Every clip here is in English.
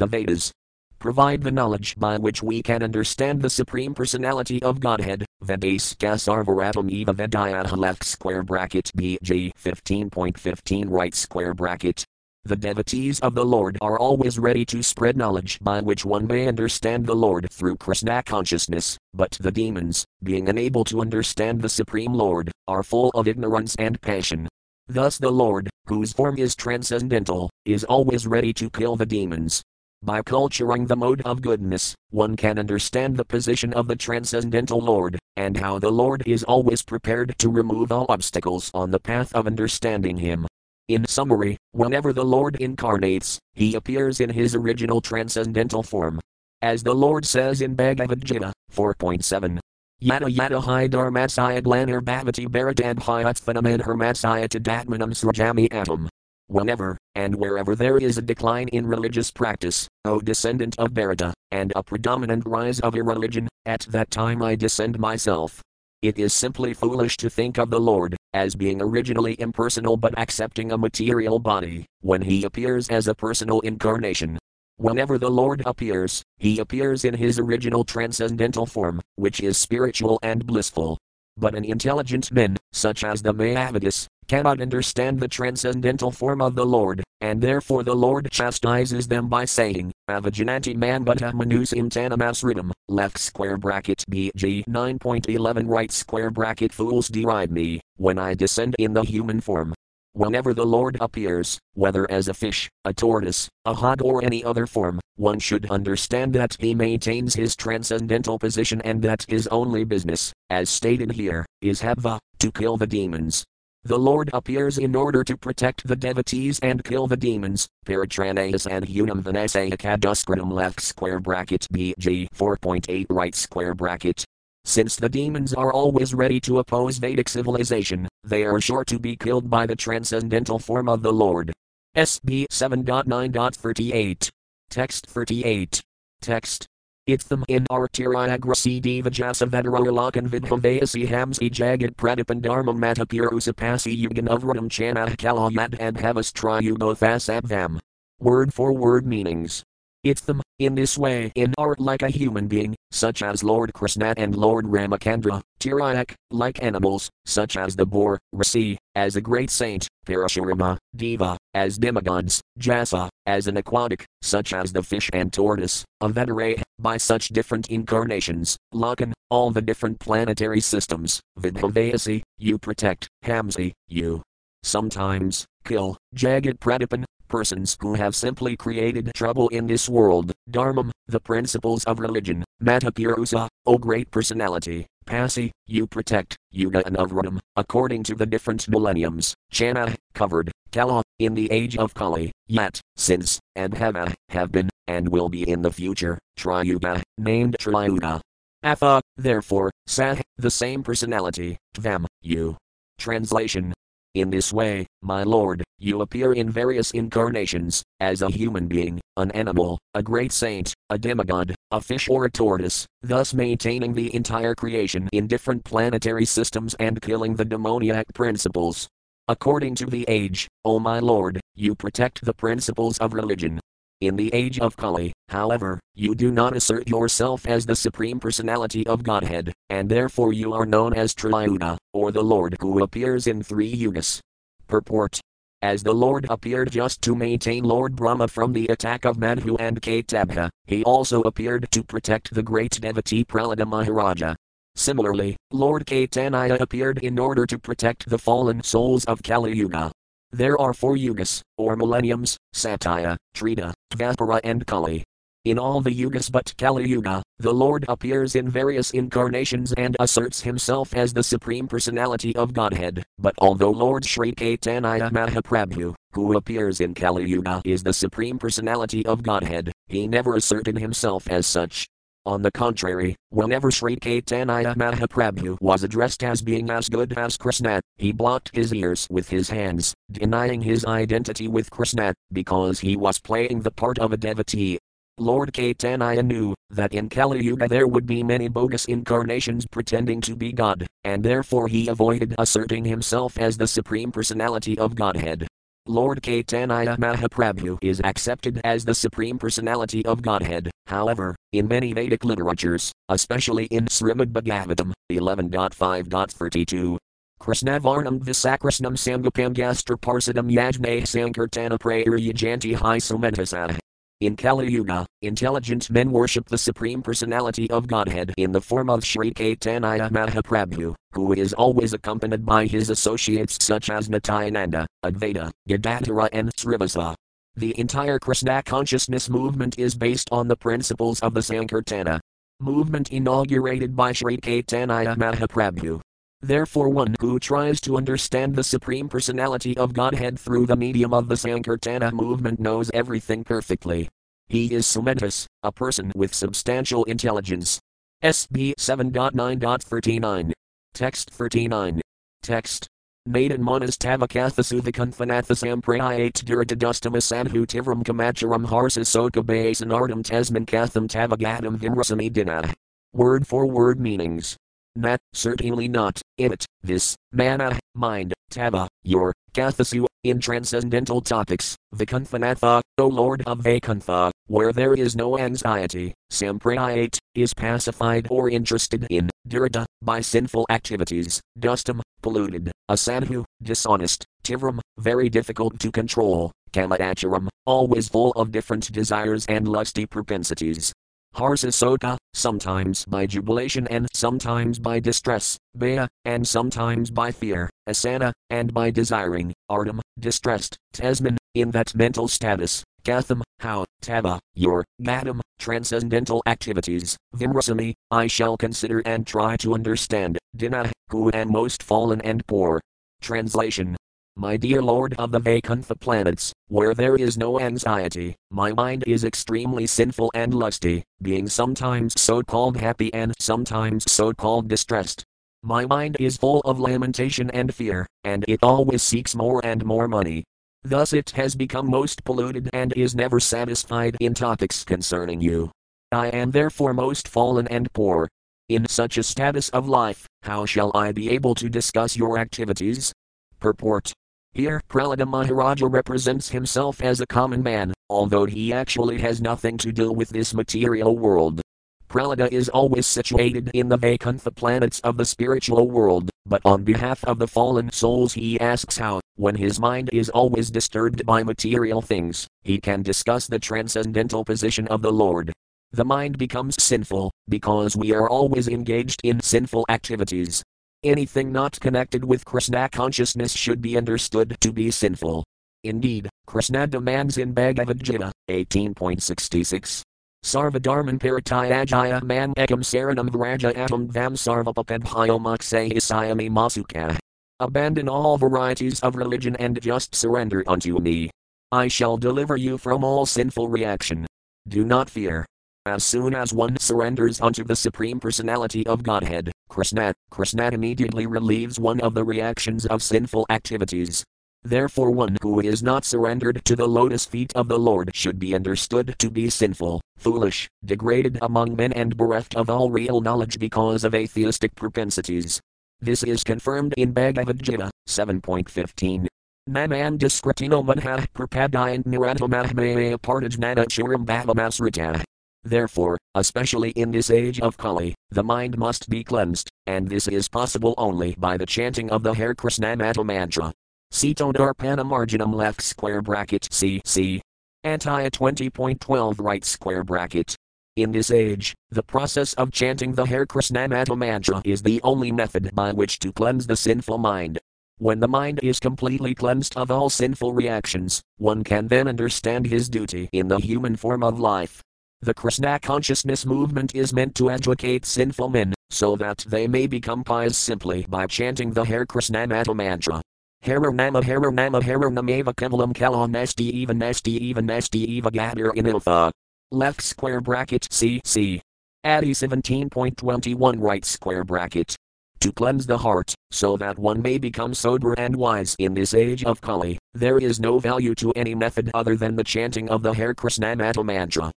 the Vedas, provide the knowledge by which we can understand the Supreme Personality of Godhead. Vedaska Sarvaratam Eva Vedayatha left square bracket BG 15.15 right square bracket. The devotees of the Lord are always ready to spread knowledge by which one may understand the Lord through Krishna consciousness, but the demons, being unable to understand the Supreme Lord, are full of ignorance and passion. Thus the Lord, whose form is transcendental, is always ready to kill the demons. By culturing the mode of goodness, one can understand the position of the transcendental Lord, and how the Lord is always prepared to remove all obstacles on the path of understanding Him. In summary, whenever the Lord incarnates, he appears in his original transcendental form. As the Lord says in Bhagavad Gita 4.7. Yada yada hi dharmatsaya glanar bhavati bharatad hyatsphanamad hermatsaya tadatmanam srajami atom. Whenever, and wherever there is a decline in religious practice, O descendant of Bharata, and a predominant rise of irreligion, at that time I descend myself. It is simply foolish to think of the Lord as being originally impersonal but accepting a material body, when he appears as a personal incarnation. Whenever the Lord appears, he appears in his original transcendental form, which is spiritual and blissful. But an intelligent man, such as the Mayavadis, cannot understand the transcendental form of the Lord, and therefore the Lord chastises them by saying, Avajananti Manbata Manusim Tanamasridam, left square bracket BG 9.11 right square bracket fools deride me, when I descend in the human form. Whenever the Lord appears, whether as a fish, a tortoise, a hog, or any other form, one should understand that he maintains his transcendental position and that his only business, as stated here, is Hava, to kill the demons. The Lord appears in order to protect the devotees and kill the demons. Paratranayas and Unam Vanasayakaduskritam left square bracket BG 4.8 right square bracket. Since the demons are always ready to oppose Vedic civilization, they are sure to be killed by the transcendental form of the Lord. SB 7.9.38. Text 38. Text Itham in artiriagrasi devajasavadharalakan vidhavayasi hamsi jagat pradipandharmam matapirusapasi yugan avradam chanah kalayat and havas triyugothasabvam. Word for word meanings. Itham, in this way, in art like a human being, such as Lord Krishna and Lord Ramacandra, Tiriak, like animals, such as the boar, Rasi, as a great saint, Parashurama, Deva, as demigods, Jasa, as an aquatic, such as the fish and tortoise, Avedare, by such different incarnations, Lakan, all the different planetary systems, Vidhavayasi, you protect, Hamsi, you sometimes kill, Jagat Pradipan, persons who have simply created trouble in this world, Dharmam, the principles of religion, Matapirusa, O great personality, Pasi, you protect, Yuga and Avram, according to the different millenniums, Chana, covered, Kala, in the age of Kali, yet, since, and Hava, have been, and will be in the future, Triyuga, named Triyuga. Atha, therefore, Sah, the same personality, Tvam, you. Translation in this way, my Lord, you appear in various incarnations, as a human being, an animal, a great saint, a demigod, a fish or a tortoise, thus maintaining the entire creation in different planetary systems and killing the demoniac principles. According to the age, O my Lord, you protect the principles of religion, in the age of Kali, however, you do not assert yourself as the Supreme Personality of Godhead, and therefore you are known as Triyuga, or the Lord who appears in three yugas. Purport as the Lord appeared just to maintain Lord Brahma from the attack of Madhu and Kaitabha, he also appeared to protect the great devotee Prahlada Maharaja. Similarly, Lord Caitanya appeared in order to protect the fallen souls of Kali Yuga. There are four yugas, or millenniums, Satya, Treta, Dvapara and Kali. In all the yugas but Kali Yuga, the Lord appears in various incarnations and asserts himself as the Supreme Personality of Godhead, but although Lord Sri Caitanya Mahaprabhu, who appears in Kali Yuga is the Supreme Personality of Godhead, he never asserted himself as such. On the contrary, whenever Sri Caitanya Mahaprabhu was addressed as being as good as Krishna, he blocked his ears with his hands, denying his identity with Krishna, because he was playing the part of a devotee. Lord Caitanya knew that in Kali Yuga there would be many bogus incarnations pretending to be God, and therefore he avoided asserting himself as the Supreme Personality of Godhead. Lord Caitanya Mahaprabhu is accepted as the Supreme Personality of Godhead. However, in many Vedic literatures, especially in Srimad Bhagavatam 11.5.32, Krishnavarnam Visakrishnam Sangapam Gastra Parsadam Yajne Sankirtana Prayer Yajanti Hai Sumentasah. In Kali Yuga, intelligent men worship the Supreme Personality of Godhead in the form of Sri Caitanya Mahaprabhu, who is always accompanied by his associates such as Nityananda, Advaita, Gadadhara and Srivasa. The entire Krishna consciousness movement is based on the principles of the Sankirtana movement inaugurated by Sri Caitanya Mahaprabhu. Therefore, one who tries to understand the Supreme Personality of Godhead through the medium of the Sankirtana movement knows everything perfectly. He is Sumentas, a person with substantial intelligence. SB 7.9.39. Text 39. Text. Maiden manas tavakathasu vikunthanathasam prayayat diratadustama sadhu tivram kamacharam harsa soka basanardam tasman katham tavagatam vimrasami dinah. Word for word meanings. Nat, certainly not, it, this, mana, mind, tava, your, kathasu, in transcendental topics, Vaikunthanatha, O Lord of Vaikuntha, where there is no anxiety, Samprayate, is pacified or interested in, Dirita, by sinful activities, Dustam, polluted, Asadhu, dishonest, Tivram, very difficult to control, Kamacharam, always full of different desires and lusty propensities, Harsasoka, sometimes by jubilation and sometimes by distress, Baya, and sometimes by fear, Asana, and by desiring, Ardam, distressed, Tasman, in that mental status, Katham, how, Tava, your, Madam, transcendental activities, Vimrasami, I shall consider and try to understand, Dina, who am most fallen and poor. Translation my dear Lord of the Vaikuntha planets, where there is no anxiety, my mind is extremely sinful and lusty, being sometimes so called happy and sometimes so called distressed. My mind is full of lamentation and fear, and it always seeks more and more money. Thus it has become most polluted and is never satisfied in topics concerning you. I am therefore most fallen and poor. In such a status of life, how shall I be able to discuss your activities? Purport here, Prahlada Maharaja represents himself as a common man, although he actually has nothing to do with this material world. Prahlada is always situated in the Vaikuntha planets of the spiritual world, but on behalf of the fallen souls he asks how, when his mind is always disturbed by material things, he can discuss the transcendental position of the Lord. The mind becomes sinful, because we are always engaged in sinful activities, Anything not connected with Krishna consciousness should be understood to be sinful. Indeed, Krishna demands in Bhagavad Gita 18.66. Sarvadharman paritayajaya man ekam saranam vraja atam vam sarvapapabhyomakse isayami masuka. Abandon all varieties of religion and just surrender unto me. I shall deliver you from all sinful reaction. Do not fear. As soon as one surrenders unto the Supreme Personality of Godhead, Krishna, Krishna immediately relieves one of the reactions of sinful activities. Therefore, one who is not surrendered to the lotus feet of the Lord should be understood to be sinful, foolish, degraded among men, and bereft of all real knowledge because of atheistic propensities. This is confirmed in Bhagavad Gita 7.15. Naman diskritino madha prapadayan nirantamahmaya partajnana churam bhavamasrita. Therefore, especially in this age of Kali, the mind must be cleansed, and this is possible only by the chanting of the Hare Krishna Mata mantra. Cetodarpana marginum left square bracket CC. Antya 20.12 right square bracket. In this age, the process of chanting the Hare Krishna Mata mantra is the only method by which to cleanse the sinful mind. When the mind is completely cleansed of all sinful reactions, one can then understand his duty in the human form of life. The Krishna consciousness movement is meant to educate sinful men, so that they may become pious simply by chanting the Hare Krishna Mata mantra. Hare Nama Hare Nama Hare Namava Kevalam Kalam Nasti Eva Nasti Eva Nasti Eva Gadir Iniltha. Left square bracket CC. Adi 17.21 right square bracket. To cleanse the heart, so that one may become sober and wise in this age of Kali, there is no value to any method other than the chanting of the Hare Krishna Mata mantra.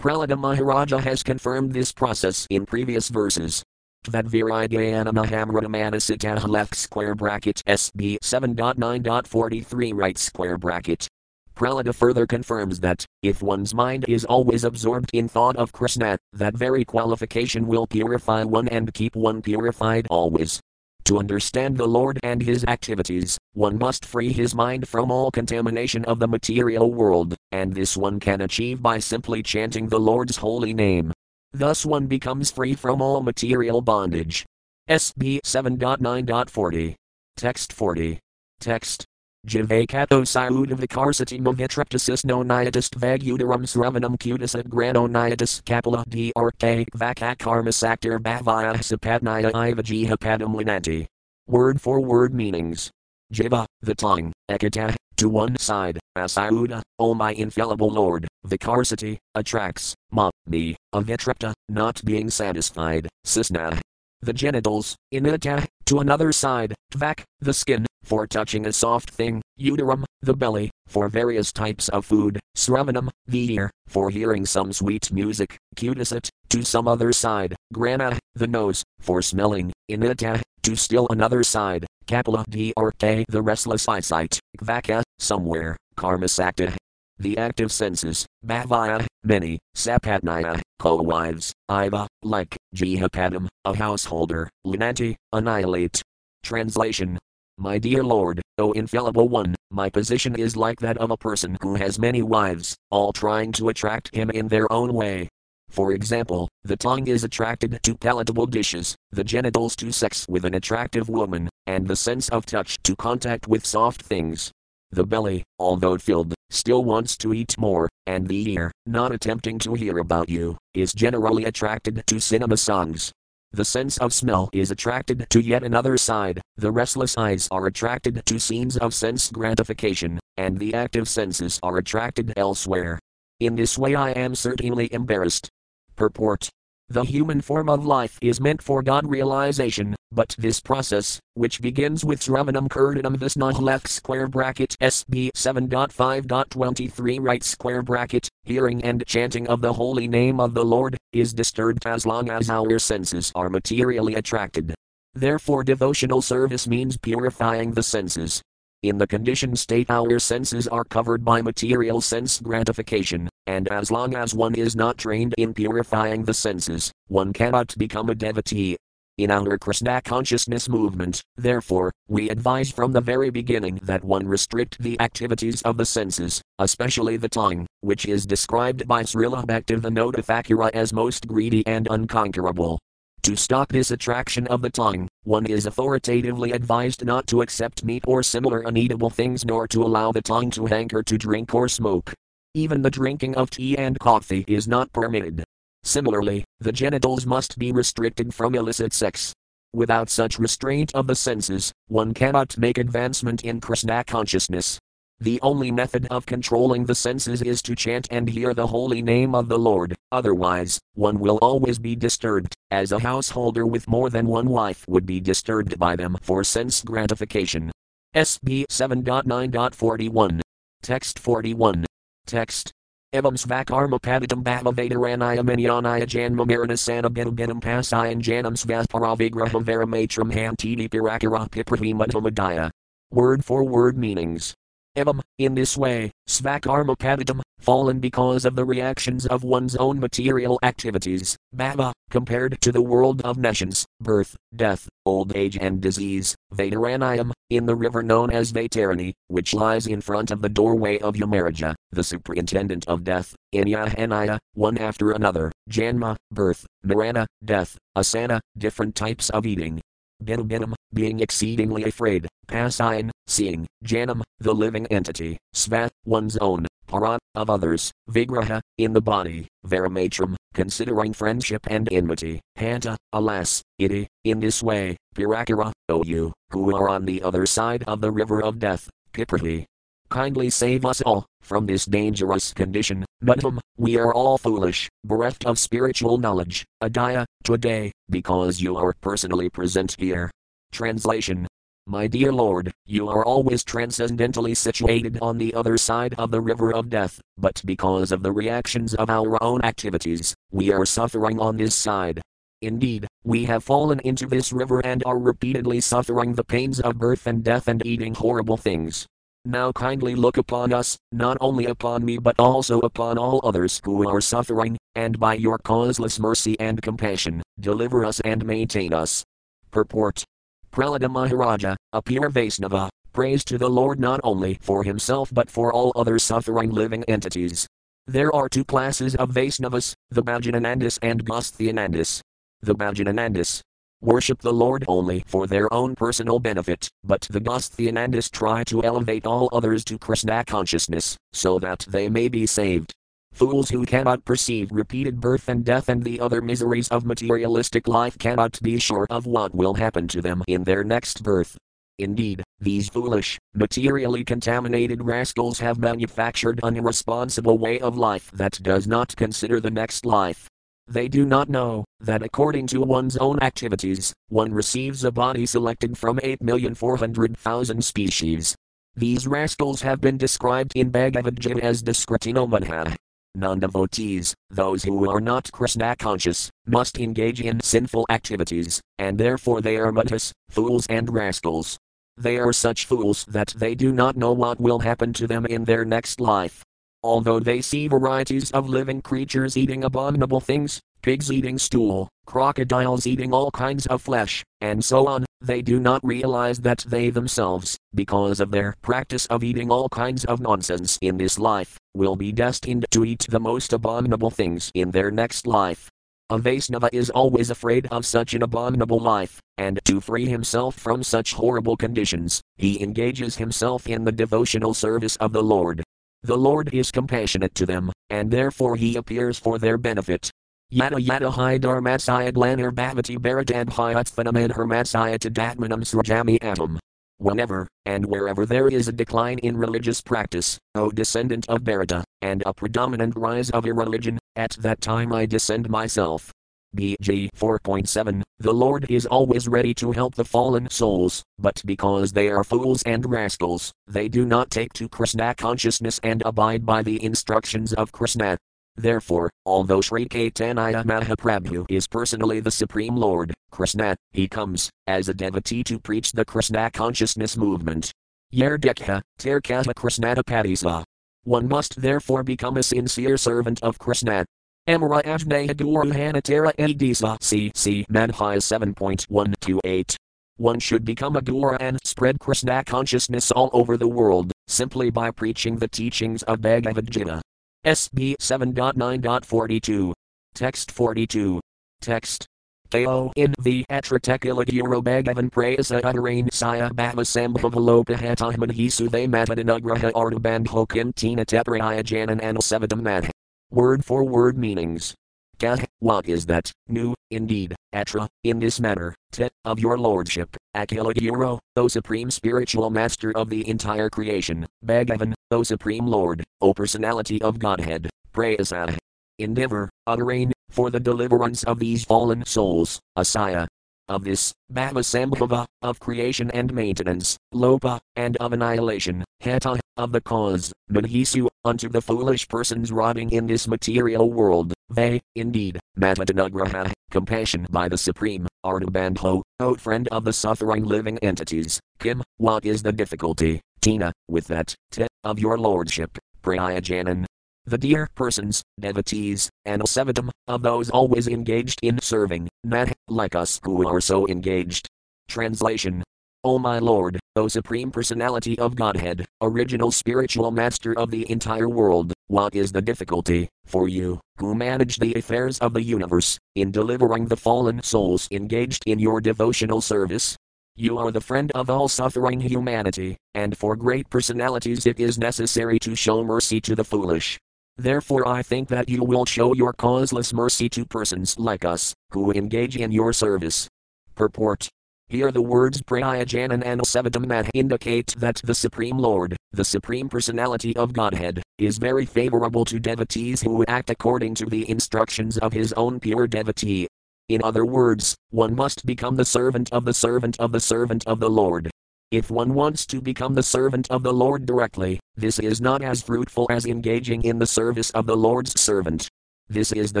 Prahlada Maharaja has confirmed this process in previous verses. Tvadviridayanamahamradamanisitaha left square bracket SB 7.9.43 right square bracket. Prahlada further confirms that, if one's mind is always absorbed in thought of Krishna, that very qualification will purify one and keep one purified always. To understand the Lord and His activities, one must free his mind from all contamination of the material world, and this one can achieve by simply chanting the Lord's holy name. Thus one becomes free from all material bondage. SB 7.9.40. Text 40. Text. Jivakato siluta vicarsati movitreptasis no niatis vagudarum sravanam cutis at grano niatis capilla drk vakakarma sactor bhavaya sapatnaya ivajiha padam linanti. Word for word meanings. Jiva, the tongue, ekata, to one side, Asayuda, O my infallible Lord, Vikarsati, attracts, Ma, me, Avitrapta, not being satisfied, Sisna. The genitals, Inita, to another side, Tvak, the skin, for touching a soft thing, Uterum, the belly, for various types of food, Sravanam, the ear, for hearing some sweet music, Cutisat, to some other side, Grana, the nose, for smelling, Inita, to still another side, Kapala drk the restless eyesight, Kvaka, somewhere, Karmasakta. The active senses, Bhavaya, many, Sapatnaya, co-wives, Iva, like, Jihapadam, a householder, Lunanti, annihilate. Translation My dear Lord, O infallible one, my position is like that of a person who has many wives, all trying to attract him in their own way. For example, the tongue is attracted to palatable dishes, the genitals to sex with an attractive woman, and the sense of touch to contact with soft things. The belly, although filled, still wants to eat more, and the ear, not attempting to hear about you, is generally attracted to cinema songs. The sense of smell is attracted to yet another side, the restless eyes are attracted to scenes of sense gratification, and the active senses are attracted elsewhere. In this way, I am certainly embarrassed, Purport the human form of life is meant for God realization, but this process, which begins with Sravanam Kirtanam Visnah left square bracket SB 7.5.23 right square bracket, hearing and chanting of the holy name of the Lord, is disturbed as long as our senses are materially attracted. Therefore, devotional service means purifying the senses, in the conditioned state, our senses are covered by material sense gratification, and as long as one is not trained in purifying the senses, one cannot become a devotee. In our Krishna consciousness movement, therefore, we advise from the very beginning that one restrict the activities of the senses, especially the tongue, which is described by Srila Bhaktivinoda Thakura as most greedy and unconquerable. To stop this attraction of the tongue, one is authoritatively advised not to accept meat or similar uneatable things nor to allow the tongue to hanker to drink or smoke. Even the drinking of tea and coffee is not permitted. Similarly, the genitals must be restricted from illicit sex. Without such restraint of the senses, one cannot make advancement in Krishna consciousness. The only method of controlling the senses is to chant and hear the holy name of the Lord, otherwise, one will always be disturbed, as a householder with more than one wife would be disturbed by them for sense gratification. SB 7.9.41. Text 41. Text. Evam svakarma paditam bhavavadaranaya manyanaya janmamaranasana bidabidam pasayan janam svaparavigraham varamatram hantini pirakara piprahimadhamadaya. Word for word meanings. Evam, in this way, svakarmapadidam, fallen because of the reactions of one's own material activities, bhava, compared to the world of nations, birth, death, old age and disease, Vedaranayam, in the river known as Vaitarani, which lies in front of the doorway of Yamaraja, the superintendent of death, Inyahanaya, one after another, Janma, birth, Marana, death, Asana, different types of eating, Binam being exceedingly afraid, Pasayan, seeing, Janam, the living entity, Svat, one's own, Paran, of others, Vigraha, in the body, Varamatram, considering friendship and enmity, Hanta, alas, iti, in this way, Pirakara, O you, who are on the other side of the river of death, Piprahi, Kindly save us all from this dangerous condition. Madhum, we are all foolish, bereft of spiritual knowledge, Adaya, today, because you are personally present here. Translation My dear Lord, you are always transcendentally situated on the other side of the river of death, but because of the reactions of our own activities, we are suffering on this side. Indeed, we have fallen into this river and are repeatedly suffering the pains of birth and death and eating horrible things. Now kindly look upon us, not only upon me but also upon all others who are suffering, and by your causeless mercy and compassion, deliver us and maintain us. Purport Prahlada Maharaja, a Vaisnava, prays to the Lord not only for himself but for all other suffering living entities. There are two classes of Vaisnavas, the Bhajananandis and Gosthyanandis. The Bhajananandis worship the Lord only for their own personal benefit, but the Gosthyanandis try to elevate all others to Krishna consciousness, so that they may be saved. Fools who cannot perceive repeated birth and death and the other miseries of materialistic life cannot be sure of what will happen to them in their next birth. Indeed, these foolish, materially contaminated rascals have manufactured an irresponsible way of life that does not consider the next life. They do not know that according to one's own activities, one receives a body selected from 8,400,000 species. These rascals have been described in Bhagavad Gita as Diskritinomanha. Non-devotees, those who are not Krishna conscious, must engage in sinful activities, and therefore they are mutas, fools and rascals. They are such fools that they do not know what will happen to them in their next life. Although they see varieties of living creatures eating abominable things, pigs eating stool, crocodiles eating all kinds of flesh, and so on, they do not realize that they themselves, because of their practice of eating all kinds of nonsense in this life, will be destined to eat the most abominable things in their next life. A Vaisnava is always afraid of such an abominable life, and to free himself from such horrible conditions, he engages himself in the devotional service of the Lord. The Lord is compassionate to them, and therefore he appears for their benefit. Yada yada hi dharmatsaya glanar er bhavati bharatadhyatsphanam hermatsaya tadatmanam srajami atom. Whenever, and wherever there is a decline in religious practice, O descendant of Bharata, and a predominant rise of irreligion, at that time I descend myself. BG 4.7 The Lord is always ready to help the fallen souls, but because they are fools and rascals, they do not take to Krishna consciousness and abide by the instructions of Krishna. Therefore, although Sri Caitanya Mahaprabhu is personally the Supreme Lord, Krishna, he comes, as a devotee to preach the Krishna consciousness movement. Yardekha, Terkata Krishnadapadisa. One must therefore become a sincere servant of Krishna, Amara Ajnaya Guru Hanatara Adisa CC Madhya 7.128. One should become a guru and spread Krishna consciousness all over the world, simply by preaching the teachings of Bhagavad Gita. SB 7.9.42. Text 42. Text. Ko in the Atratekila Guru Bhagavan Prayasa Uttarain Saya Bhava Sambhavalopa Hatahman Hisu They Matadanagraha Ardabandho Kintina Tepraya Janan Anasavadam. Word for word meanings. Kah, what is that, new, indeed, atra, in this manner, te, of your lordship, Akilaguro, O supreme spiritual master of the entire creation, Bhagavan, O supreme lord, O personality of Godhead, Prayasah. Endeavor, uttering, for the deliverance of these fallen souls, Asaya, of this, Bhavasambhava, of creation and maintenance, Lopa, and of annihilation, Heta, of the cause, Manhisu, unto the foolish persons rotting in this material world, they, indeed, Matadanagraha, compassion by the Supreme, Ardabandho, O friend of the suffering living entities, Kim, what is the difficulty, Tina, with that, te, of your lordship, Prayajanan, the dear persons, devotees, and Sevatam, of those always engaged in serving, not like us who are so engaged. Translation O my Lord, O Supreme Personality of Godhead, original spiritual master of the entire world, what is the difficulty, for you, who manage the affairs of the universe, in delivering the fallen souls engaged in your devotional service? You are the friend of all suffering humanity, and for great personalities it is necessary to show mercy to the foolish, Therefore, I think that you will show your causeless mercy to persons like us, who engage in your service. Purport here the words Prayajanan and Sevadam indicate that the Supreme Lord, the Supreme Personality of Godhead, is very favorable to devotees who act according to the instructions of his own pure devotee. In other words, one must become the servant of the servant of the servant of the Lord. If one wants to become the servant of the Lord directly, this is not as fruitful as engaging in the service of the Lord's servant. This is the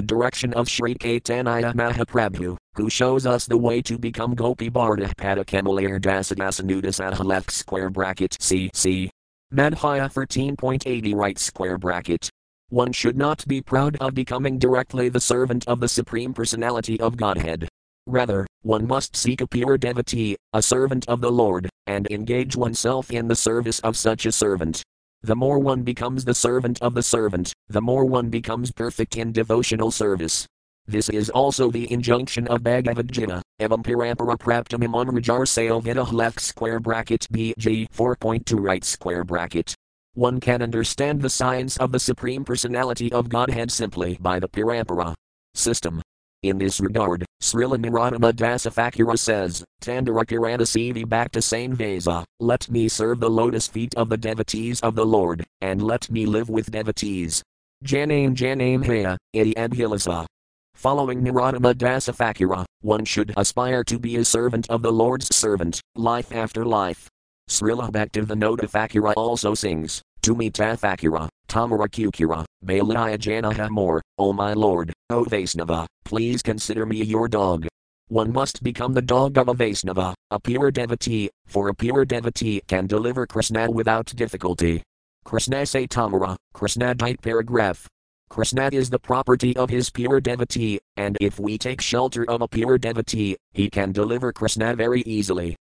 direction of Sri Caitanya Mahaprabhu, who shows us the way to become Gopi Bharda Padakamalir Dasadasanudasaha left square bracket CC. Madhya 13.80 right square bracket. One should not be proud of becoming directly the servant of the Supreme Personality of Godhead. Rather, one must seek a pure devotee, a servant of the Lord, and engage oneself in the service of such a servant. The more one becomes the servant of the servant, the more one becomes perfect in devotional service. This is also the injunction of Bhagavad Gita, evam parampara praptam left square bracket bg 4.2 right square bracket. One can understand the science of the Supreme Personality of Godhead simply by the parampara system. In this regard, Srila Narottama Dasa Thakura says, Tandara Kiranasivi Bhakta Sane Vasa, let me serve the lotus feet of the devotees of the Lord, and let me live with devotees. Janame Janame Haya, Iti Abhilasa. Following Narottama Dasa Thakura, one should aspire to be a servant of the Lord's servant, life after life. Srila Bhaktivinoda Thakura also sings, Tumi Tathakura, Tamara Kukura, Balaya Janaha more, O my Lord, O Vaisnava, please consider me your dog. One must become the dog of a Vaisnava, a pure devotee, for a pure devotee can deliver Krishna without difficulty. Krishna say Tamara, Krishna diet paragraph. Krishna is the property of his pure devotee, and if we take shelter of a pure devotee, he can deliver Krishna very easily.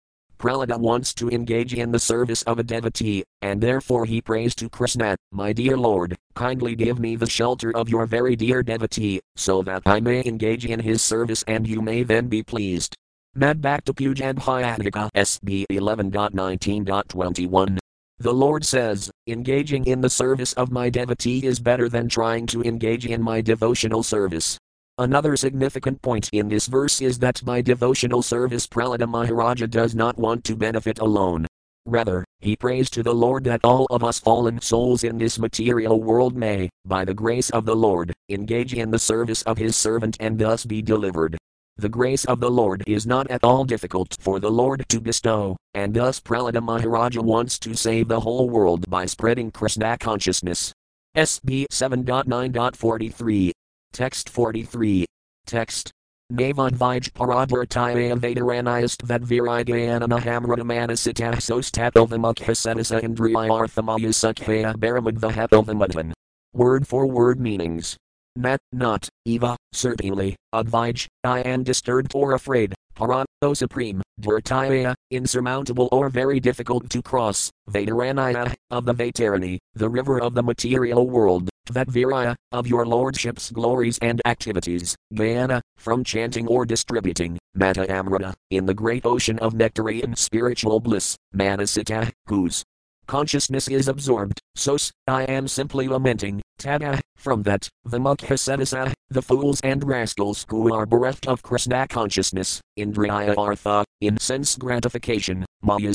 Prahlada wants to engage in the service of a devotee, and therefore he prays to Krishna, My dear Lord, kindly give me the shelter of your very dear devotee, so that I may engage in his service and you may then be pleased. Mad SB 11.19.21. The Lord says, engaging in the service of my devotee is better than trying to engage in my devotional service. Another significant point in this verse is that by devotional service Prahlada Maharaja does not want to benefit alone. Rather, he prays to the Lord that all of us fallen souls in this material world may, by the grace of the Lord, engage in the service of his servant and thus be delivered. The grace of the Lord is not at all difficult for the Lord to bestow, and thus Prahlada Maharaja wants to save the whole world by spreading Krishna consciousness. SB 7.9.43 Text 43. Text. Navadvij paradvartaya vedaranayast vadvirigayana mahamratamanasitah sostatothamukhasetasa indriyarthamaya sukhaya baramadvahatothamutan. Word for word meanings. Nat, not, Eva, certainly, Advij, I am disturbed or afraid, Paran, O Supreme, Dvartaya, insurmountable or very difficult to cross, Vedaranaya, of the Vaitarani, the river of the material world, Tvatviraya, of your lordship's glories and activities, Gayana, from chanting or distributing, Mata Amrita, in the great ocean of nectarian spiritual bliss, Manasita, whose consciousness is absorbed, sos, I am simply lamenting, tada, from that, the mukhasedasa, the fools and rascals who are bereft of Krishna consciousness, Indriya Artha, in sense gratification, Maya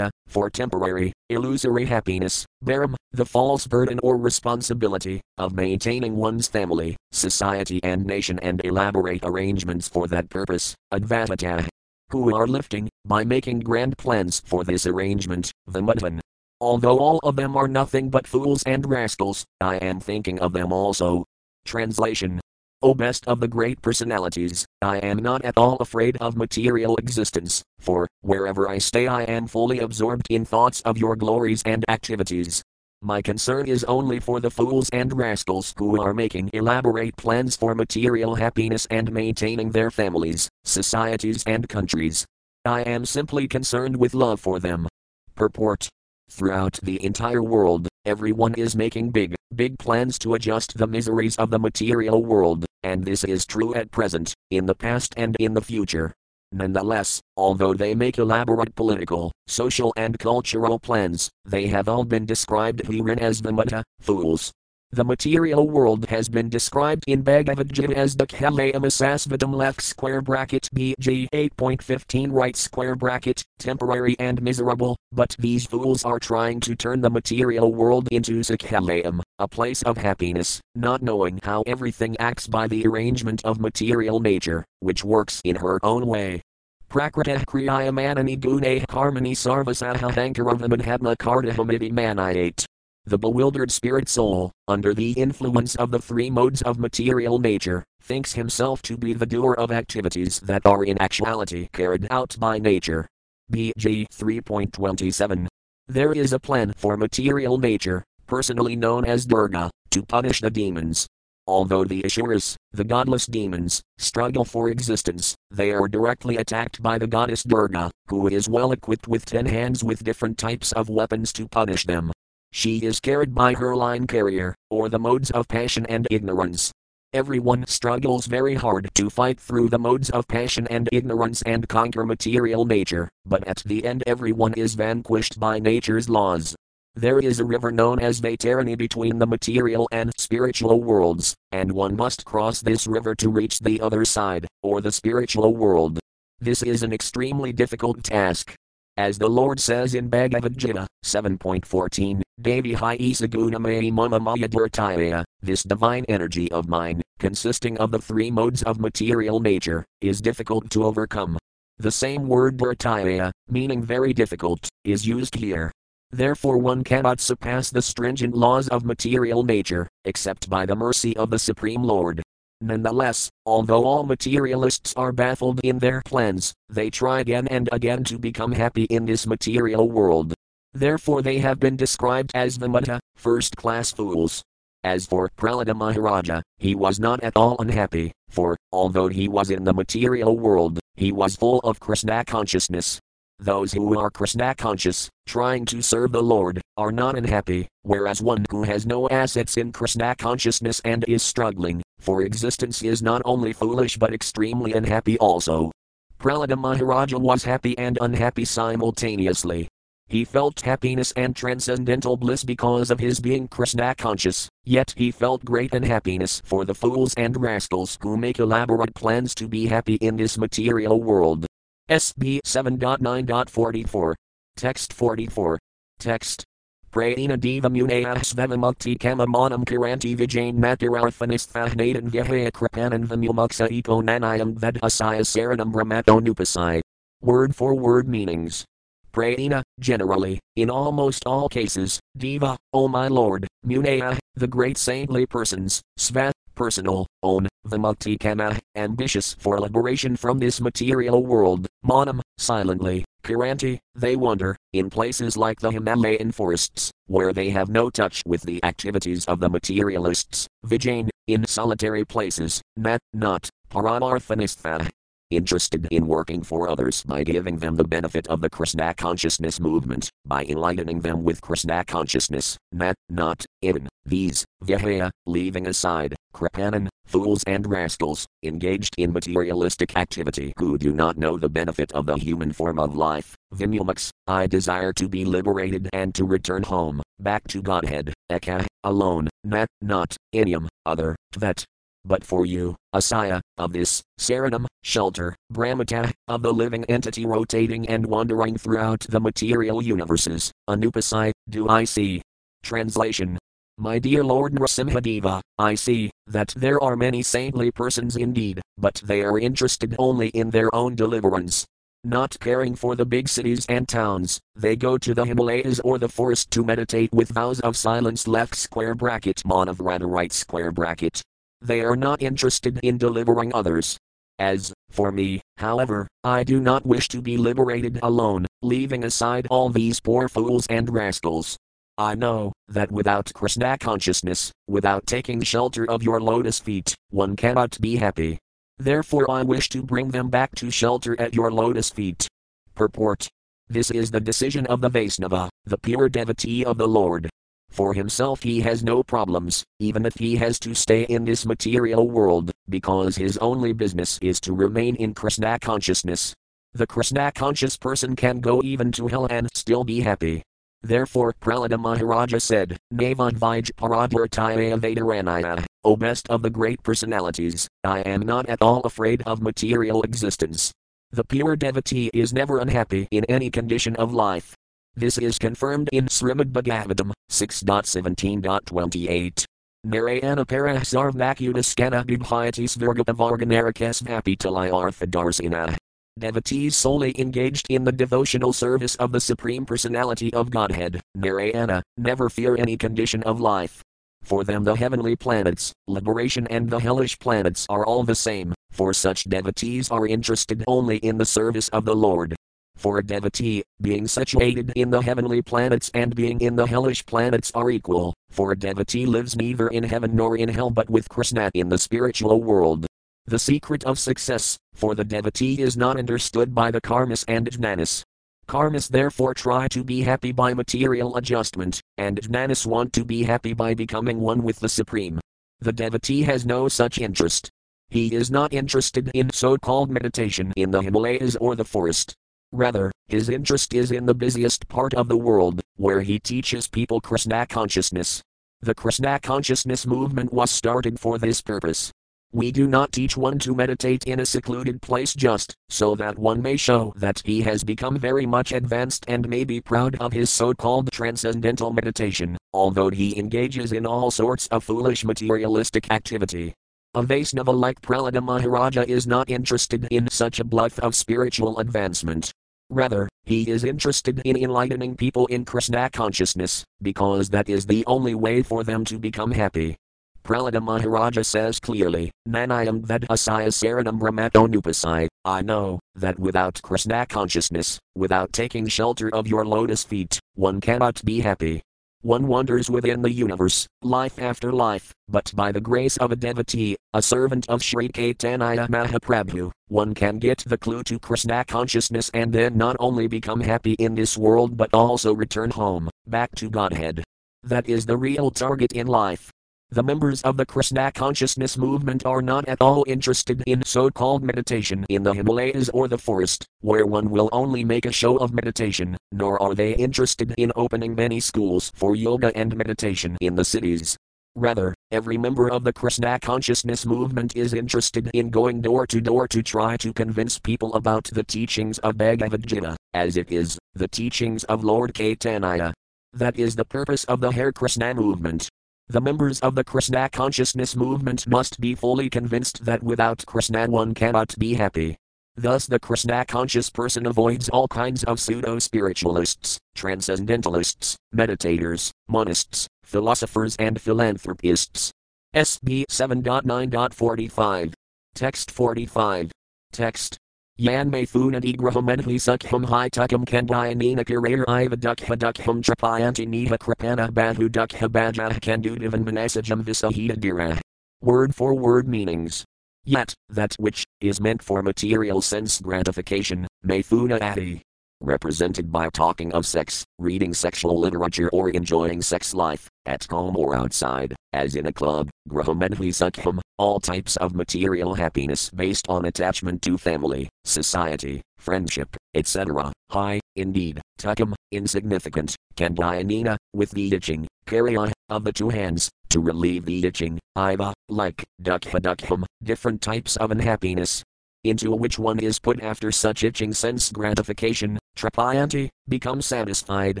for temporary, illusory happiness, Baram, the false burden or responsibility, of maintaining one's family, society and nation and elaborate arrangements for that purpose, Advatata, who are lifting, by making grand plans for this arrangement, the mudvan, Although all of them are nothing but fools and rascals, I am thinking of them also. Translation O best of the great personalities, I am not at all afraid of material existence, for, wherever I stay, I am fully absorbed in thoughts of your glories and activities. My concern is only for the fools and rascals who are making elaborate plans for material happiness and maintaining their families, societies, and countries. I am simply concerned with love for them. Purport Throughout the entire world, everyone is making big, big plans to adjust the miseries of the material world, and this is true at present, in the past, and in the future. Nonetheless, although they make elaborate political, social, and cultural plans, they have all been described herein as the mutta, fools, the material world has been described in Bhagavad Gita as the Kalayam left square bracket BG 8.15 right square bracket, temporary and miserable, but these fools are trying to turn the material world into Sakhalayam, a place of happiness, not knowing how everything acts by the arrangement of material nature, which works in her own way. Prakrita Kriyamanani Gune Harmony Sarvasaha Hankaravamad Hatma Kardahamiti Manayate. The bewildered spirit soul, under the influence of the three modes of material nature, thinks himself to be the doer of activities that are in actuality carried out by nature. BG 3.27. There is a plan for material nature, personally known as Durga, to punish the demons. Although the Asuras, the godless demons, struggle for existence, they are directly attacked by the goddess Durga, who is well equipped with ten hands with different types of weapons to punish them. She is carried by her line carrier, or the modes of passion and ignorance. Everyone struggles very hard to fight through the modes of passion and ignorance and conquer material nature, but at the end everyone is vanquished by nature's laws. There is a river known as Vaitarani between the material and spiritual worlds, and one must cross this river to reach the other side, or the spiritual world. This is an extremely difficult task. As the Lord says in Bhagavad Gita 7.14, Devi Hi Isagunamaya Mama Maya this divine energy of mine, consisting of the three modes of material nature, is difficult to overcome. The same word Dhartaya, meaning very difficult, is used here. Therefore, one cannot surpass the stringent laws of material nature, except by the mercy of the Supreme Lord. Nonetheless, although all materialists are baffled in their plans, they try again and again to become happy in this material world. Therefore, they have been described as Vimutta, first class fools. As for Prahlada Maharaja, he was not at all unhappy, for, although he was in the material world, he was full of Krishna consciousness, those who are Krishna conscious, trying to serve the Lord, are not unhappy, whereas one who has no assets in Krishna consciousness and is struggling for existence is not only foolish but extremely unhappy also. Prahlada Maharaja was happy and unhappy simultaneously. He felt happiness and transcendental bliss because of his being Krishna conscious, yet he felt great unhappiness for the fools and rascals who make elaborate plans to be happy in this material world. SB 7.9.44. Text 44. Text. Praina diva munaya svevamukti kamamanam kiranti vijain matirarthanisthahnatan vyahaya kripanan vimumuksa eko nanayam vedhasaya saranam brahmatonupasai. Word for word meanings. Praina, generally, in almost all cases, Diva, O my Lord, Munaya, ah, the great saintly persons, Sva, personal, own, Vimukti Kama, ambitious for liberation from this material world, Manam, silently, Kiranti, they wander, in places like the Himalayan forests, where they have no touch with the activities of the materialists, Vijain, in solitary places, Nat, not, Paramarthanistha, interested in working for others by giving them the benefit of the Krishna consciousness movement, by enlightening them with Krishna consciousness, not, not, in, these, Vyahaya, leaving aside, Kripanan, fools and rascals, engaged in materialistic activity who do not know the benefit of the human form of life, Vimumaks, I desire to be liberated and to return home, back to Godhead, Eka, alone, not, not, Inyam, other, Tvet, but for you, Asaya, of this, Saranam, shelter, Brahmata, of the living entity rotating and wandering throughout the material universes, Anupasai, do I see. Translation my dear Lord Nrasimhadeva, I see that there are many saintly persons indeed, but they are interested only in their own deliverance. Not caring for the big cities and towns, they go to the Himalayas or the forest to meditate with vows of silence left square bracket Monavrata right square bracket. They are not interested in delivering others. As, for me, however, I do not wish to be liberated alone, leaving aside all these poor fools and rascals. I know that without Krishna consciousness, without taking shelter of your lotus feet, one cannot be happy. Therefore, I wish to bring them back to shelter at your lotus feet. Purport This is the decision of the Vaisnava, the pure devotee of the Lord. For himself he has no problems, even if he has to stay in this material world, because his only business is to remain in Krishna consciousness. The Krishna conscious person can go even to hell and still be happy. Therefore Prahlada Maharaja said, Navadvaj Paradvartaya Vedaranaya, O best of the great personalities, I am not at all afraid of material existence. The pure devotee is never unhappy in any condition of life. This is confirmed in Srimad Bhagavatam 6.17.28. Narayana Parahsarvnakudaskana Bibhyatis Virgata Varganarakas Vapitali Arthadarsina. Devotees solely engaged in the devotional service of the Supreme Personality of Godhead, Narayana, never fear any condition of life. For them, the heavenly planets, liberation, and the hellish planets are all the same, for such devotees are interested only in the service of the Lord. For a devotee, being situated in the heavenly planets and being in the hellish planets are equal, for a devotee lives neither in heaven nor in hell but with Krishna in the spiritual world. The secret of success, for the devotee is not understood by the karmas and jnanis. Karmas therefore try to be happy by material adjustment, and jnanis want to be happy by becoming one with the Supreme. The devotee has no such interest. He is not interested in so called meditation in the Himalayas or the forest. Rather, his interest is in the busiest part of the world, where he teaches people Krishna consciousness. The Krishna consciousness movement was started for this purpose. We do not teach one to meditate in a secluded place just so that one may show that he has become very much advanced and may be proud of his so called transcendental meditation, although he engages in all sorts of foolish materialistic activity. A Vaisnava like Prahlada Maharaja is not interested in such a bluff of spiritual advancement. Rather, he is interested in enlightening people in Krishna consciousness, because that is the only way for them to become happy. Prahlada Maharaja says clearly, Nanayam Vedasaya Saranam Brahmatonupasai, I know that without Krishna consciousness, without taking shelter of your lotus feet, one cannot be happy. One wanders within the universe, life after life, but by the grace of a devotee, a servant of Sri Caitanya Mahaprabhu, one can get the clue to Krishna consciousness and then not only become happy in this world but also return home, back to Godhead. That is the real target in life. The members of the Krishna consciousness movement are not at all interested in so called meditation in the Himalayas or the forest, where one will only make a show of meditation, nor are they interested in opening many schools for yoga and meditation in the cities. Rather, every member of the Krishna consciousness movement is interested in going door to door to try to convince people about the teachings of Bhagavad Gita, as it is, the teachings of Lord Caitanya. That is the purpose of the Hare Krishna movement. The members of the Krishna consciousness movement must be fully convinced that without Krishna one cannot be happy. Thus, the Krishna conscious person avoids all kinds of pseudo spiritualists, transcendentalists, meditators, monists, philosophers, and philanthropists. SB 7.9.45. Text 45. Text. Yan may funadi grahamedhi sukham hi tukam kandayanina karir iva dukha dukham trapayanti niha kripana bahu dukha bajah kandudivan manasajam visahita dira. Word for word meanings. Yet, that which is meant for material sense gratification, may funa adi, represented by talking of sex, reading sexual literature, or enjoying sex life, at home or outside, as in a club, grahamedhi sukham, all types of material happiness based on attachment to family, society, friendship, etc. High, indeed, tukam, insignificant, kandayanina, with the itching, karya, of the two hands, to relieve the itching, iva, like, dukha dukham, different types of unhappiness, into which one is put after such itching sense gratification, trapayanti, become satisfied,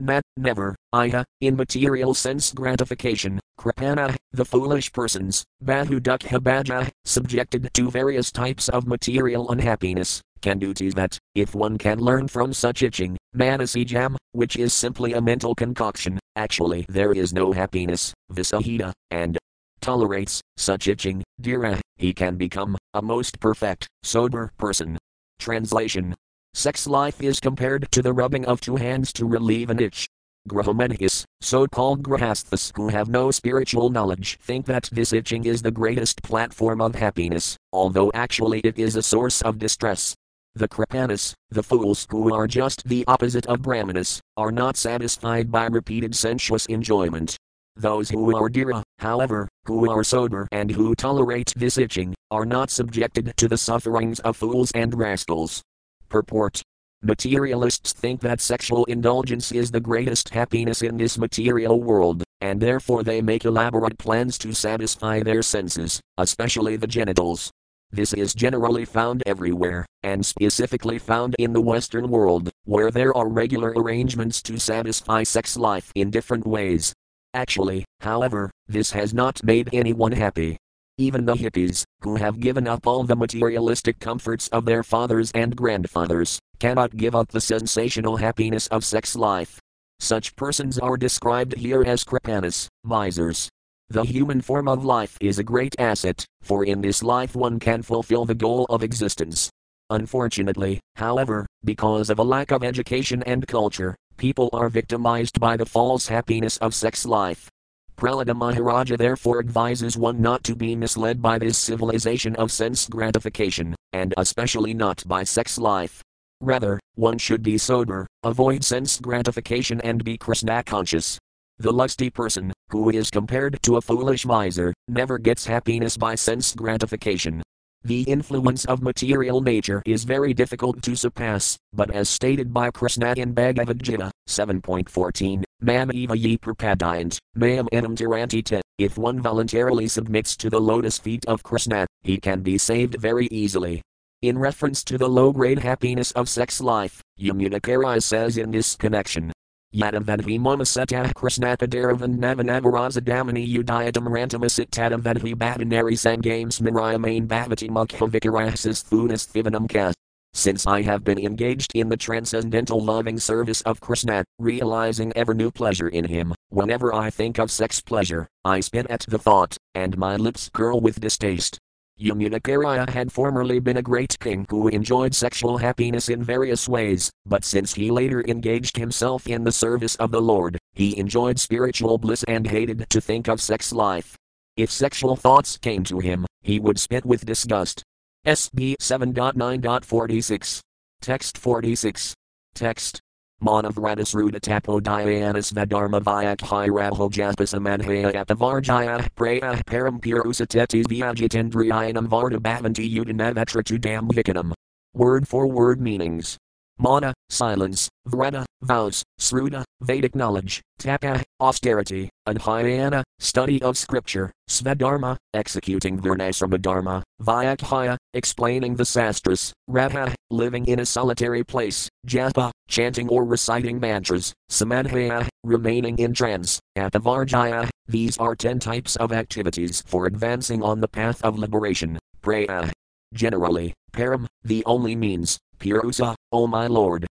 nat, never, iha, in material sense gratification, kripana, the foolish persons, bahu dukha baja, subjected to various types of material unhappiness, can do to that, if one can learn from such itching, manasijam, which is simply a mental concoction, actually there is no happiness, visahita, and tolerates such itching, dira, he can become a most perfect, sober person. Translation Sex life is compared to the rubbing of two hands to relieve an itch. Grahamedhis, so called grahasthas who have no spiritual knowledge, think that this itching is the greatest platform of happiness, although actually it is a source of distress. The Kripanas, the fools who are just the opposite of Brahmanas, are not satisfied by repeated sensuous enjoyment. Those who are dira, however, who are sober and who tolerate this itching, are not subjected to the sufferings of fools and rascals. Purport Materialists think that sexual indulgence is the greatest happiness in this material world, and therefore they make elaborate plans to satisfy their senses, especially the genitals. This is generally found everywhere, and specifically found in the Western world, where there are regular arrangements to satisfy sex life in different ways. Actually, however, this has not made anyone happy. Even the hippies, who have given up all the materialistic comforts of their fathers and grandfathers, cannot give up the sensational happiness of sex life. Such persons are described here as kripanas, misers. The human form of life is a great asset, for in this life one can fulfill the goal of existence. Unfortunately, however, because of a lack of education and culture, people are victimized by the false happiness of sex life. Prahlada Maharaja therefore advises one not to be misled by this civilization of sense gratification, and especially not by sex life. Rather, one should be sober, avoid sense gratification, and be Krishna conscious. The lusty person, who is compared to a foolish miser, never gets happiness by sense gratification. The influence of material nature is very difficult to surpass, but as stated by Krishna in Bhagavad Gita 7.14, Mam eva ye prapadayant, mayam enam tirantite, if one voluntarily submits to the lotus feet of Krishna, he can be saved very easily. In reference to the low grade happiness of sex life, Yamunacarya says in this connection, Yadavadhi Mamasatah Krishnapadaravin Navanavarazadamani Udayatam Rantamasit Tadavadhi Bhavanari Sangames Mirayamain Bhavati Mukhavikarasas Thunas Thivanam Kas. Since I have been engaged in the transcendental loving service of Krishna, realizing ever new pleasure in him, whenever I think of sex pleasure, I spin at the thought, and my lips curl with distaste. Yamunacarya had formerly been a great king who enjoyed sexual happiness in various ways, but since he later engaged himself in the service of the Lord, he enjoyed spiritual bliss and hated to think of sex life. If sexual thoughts came to him, he would spit with disgust. SB 7.9.46. Text 46. Text Manavratas Rudatapo Dhyanas Vadharma Vyakhai Raho Japasamanhaya Atavarjaya Praya Param Purusatetis Vyajitendriyanam Varda Bhavanti Udanavatratudam Vikanam. Word for word meanings. Mana, silence, Vrata, vows, Sruta, Vedic knowledge, Tapa, austerity, and study of scripture, Svadharma, executing Varnasrama Dharma, Vyakhya, explaining the Sastras, Radha, living in a solitary place, Japa, chanting or reciting mantras, Samadhya, remaining in trance, Atavarjaya, these are ten types of activities for advancing on the path of liberation, Praya. Generally, Param, the only means, Purusa, O my Lord,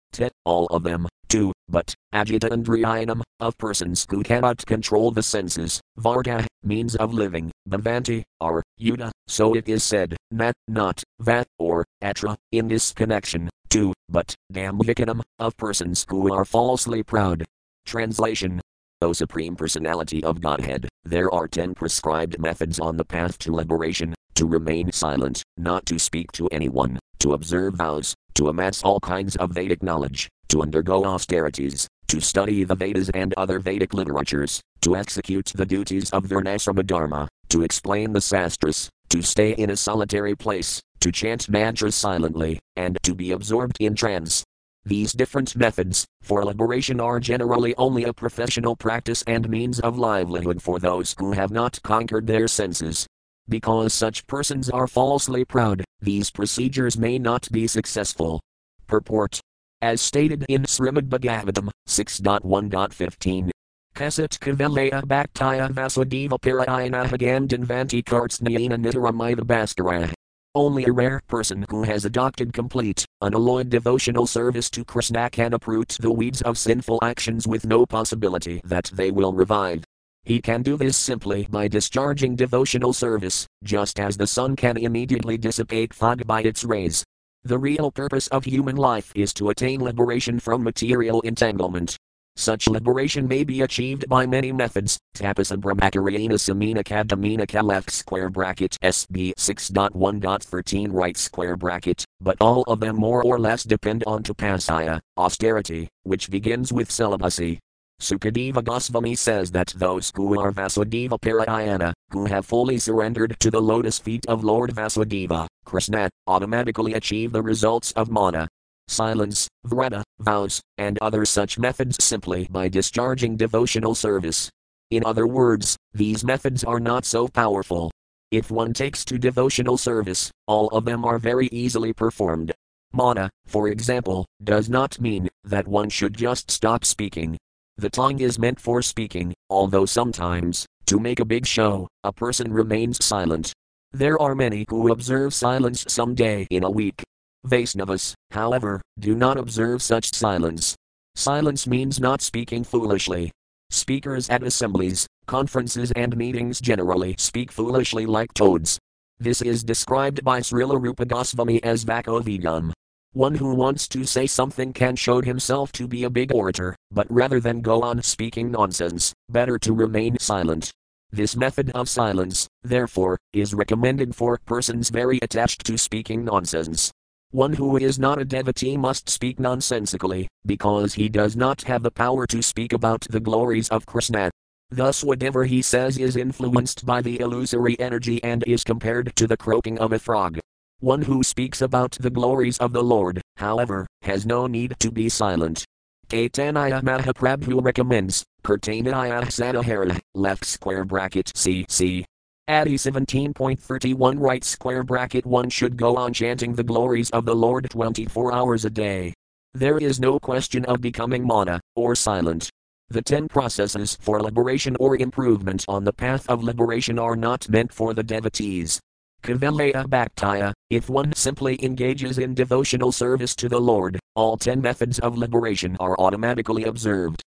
all of them, two, but, agita andriyanam, of persons who cannot control the senses, varga, means of living, bhavanti, are, yuda, so it is said, nat, not, vat, or, atra, in this connection, two, but, damvikanam, of persons who are falsely proud. Translation O Supreme Personality of Godhead, there are ten prescribed methods on the path to liberation to remain silent, not to speak to anyone, to observe vows, to amass all kinds of Vedic knowledge, to undergo austerities, to study the Vedas and other Vedic literatures, to execute the duties of Varnasrama Dharma, to explain the Sastras, to stay in a solitary place, to chant mantras silently, and to be absorbed in trance. These different methods for liberation are generally only a professional practice and means of livelihood for those who have not conquered their senses. Because such persons are falsely proud, these procedures may not be successful. Purport As stated in Srimad Bhagavatam 6.1.15. Kasat kavelaya bhaktaya vasudeva parayana hagandanvanti kartsnayana nitaramaya bhaskara. Only a rare person who has adopted complete, unalloyed devotional service to Krishna can uproot the weeds of sinful actions with no possibility that they will revive. He can do this simply by discharging devotional service, just as the sun can immediately dissipate fog by its rays. The real purpose of human life is to attain liberation from material entanglement. Such liberation may be achieved by many methods. Tapasa Brahmakarayana Samina Kadamina left square bracket SB 6.1.13 right square bracket, but all of them more or less depend on tapasya, austerity, which begins with celibacy, Sukadeva Goswami says that those who are Vasudeva Parayana, who have fully surrendered to the lotus feet of Lord Vasudeva, Krishna, automatically achieve the results of mana, silence, vrata, vows, and other such methods simply by discharging devotional service. In other words, these methods are not so powerful. If one takes to devotional service, all of them are very easily performed. Mana, for example, does not mean that one should just stop speaking, the tongue is meant for speaking, although sometimes, to make a big show, a person remains silent. There are many who observe silence some day in a week. Vaisnavas, however, do not observe such silence. Silence means not speaking foolishly. Speakers at assemblies, conferences, and meetings generally speak foolishly like toads. This is described by Srila Rupa Goswami as Vakovidam. One who wants to say something can show himself to be a big orator, but rather than go on speaking nonsense, better to remain silent. This method of silence, therefore, is recommended for persons very attached to speaking nonsense. One who is not a devotee must speak nonsensically, because he does not have the power to speak about the glories of Krishna. Thus, whatever he says is influenced by the illusory energy and is compared to the croaking of a frog. One who speaks about the glories of the Lord, however, has no need to be silent. Caitanya Mahaprabhu recommends, Kirtanaya Sadahara, left square bracket CC. Adi 17.31 right square bracket 1 should go on chanting the glories of the Lord 24 hours a day. There is no question of becoming mana, or silent. The ten processes for liberation or improvement on the path of liberation are not meant for the devotees. Kavalaya Bhaktaya, if one simply engages in devotional service to the Lord, all ten methods of liberation are automatically observed.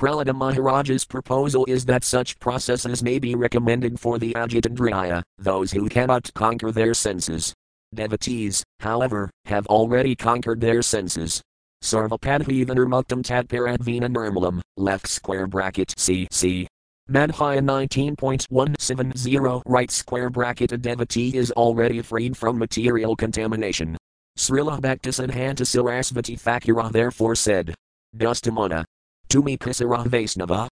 Prahlada Maharaja's proposal is that such processes may be recommended for the Ajitandriya, those who cannot conquer their senses. Devotees, however, have already conquered their senses. Sarvapadhivanarmuktam tatparadvina nirmalam, left square bracket CC. Madhya 19.170 right square bracket a devotee is already freed from material contamination. Srila Bhaktisiddhanta Sarasvati Thakura therefore said, Dustamana. Tumi Pisara Vaisnava.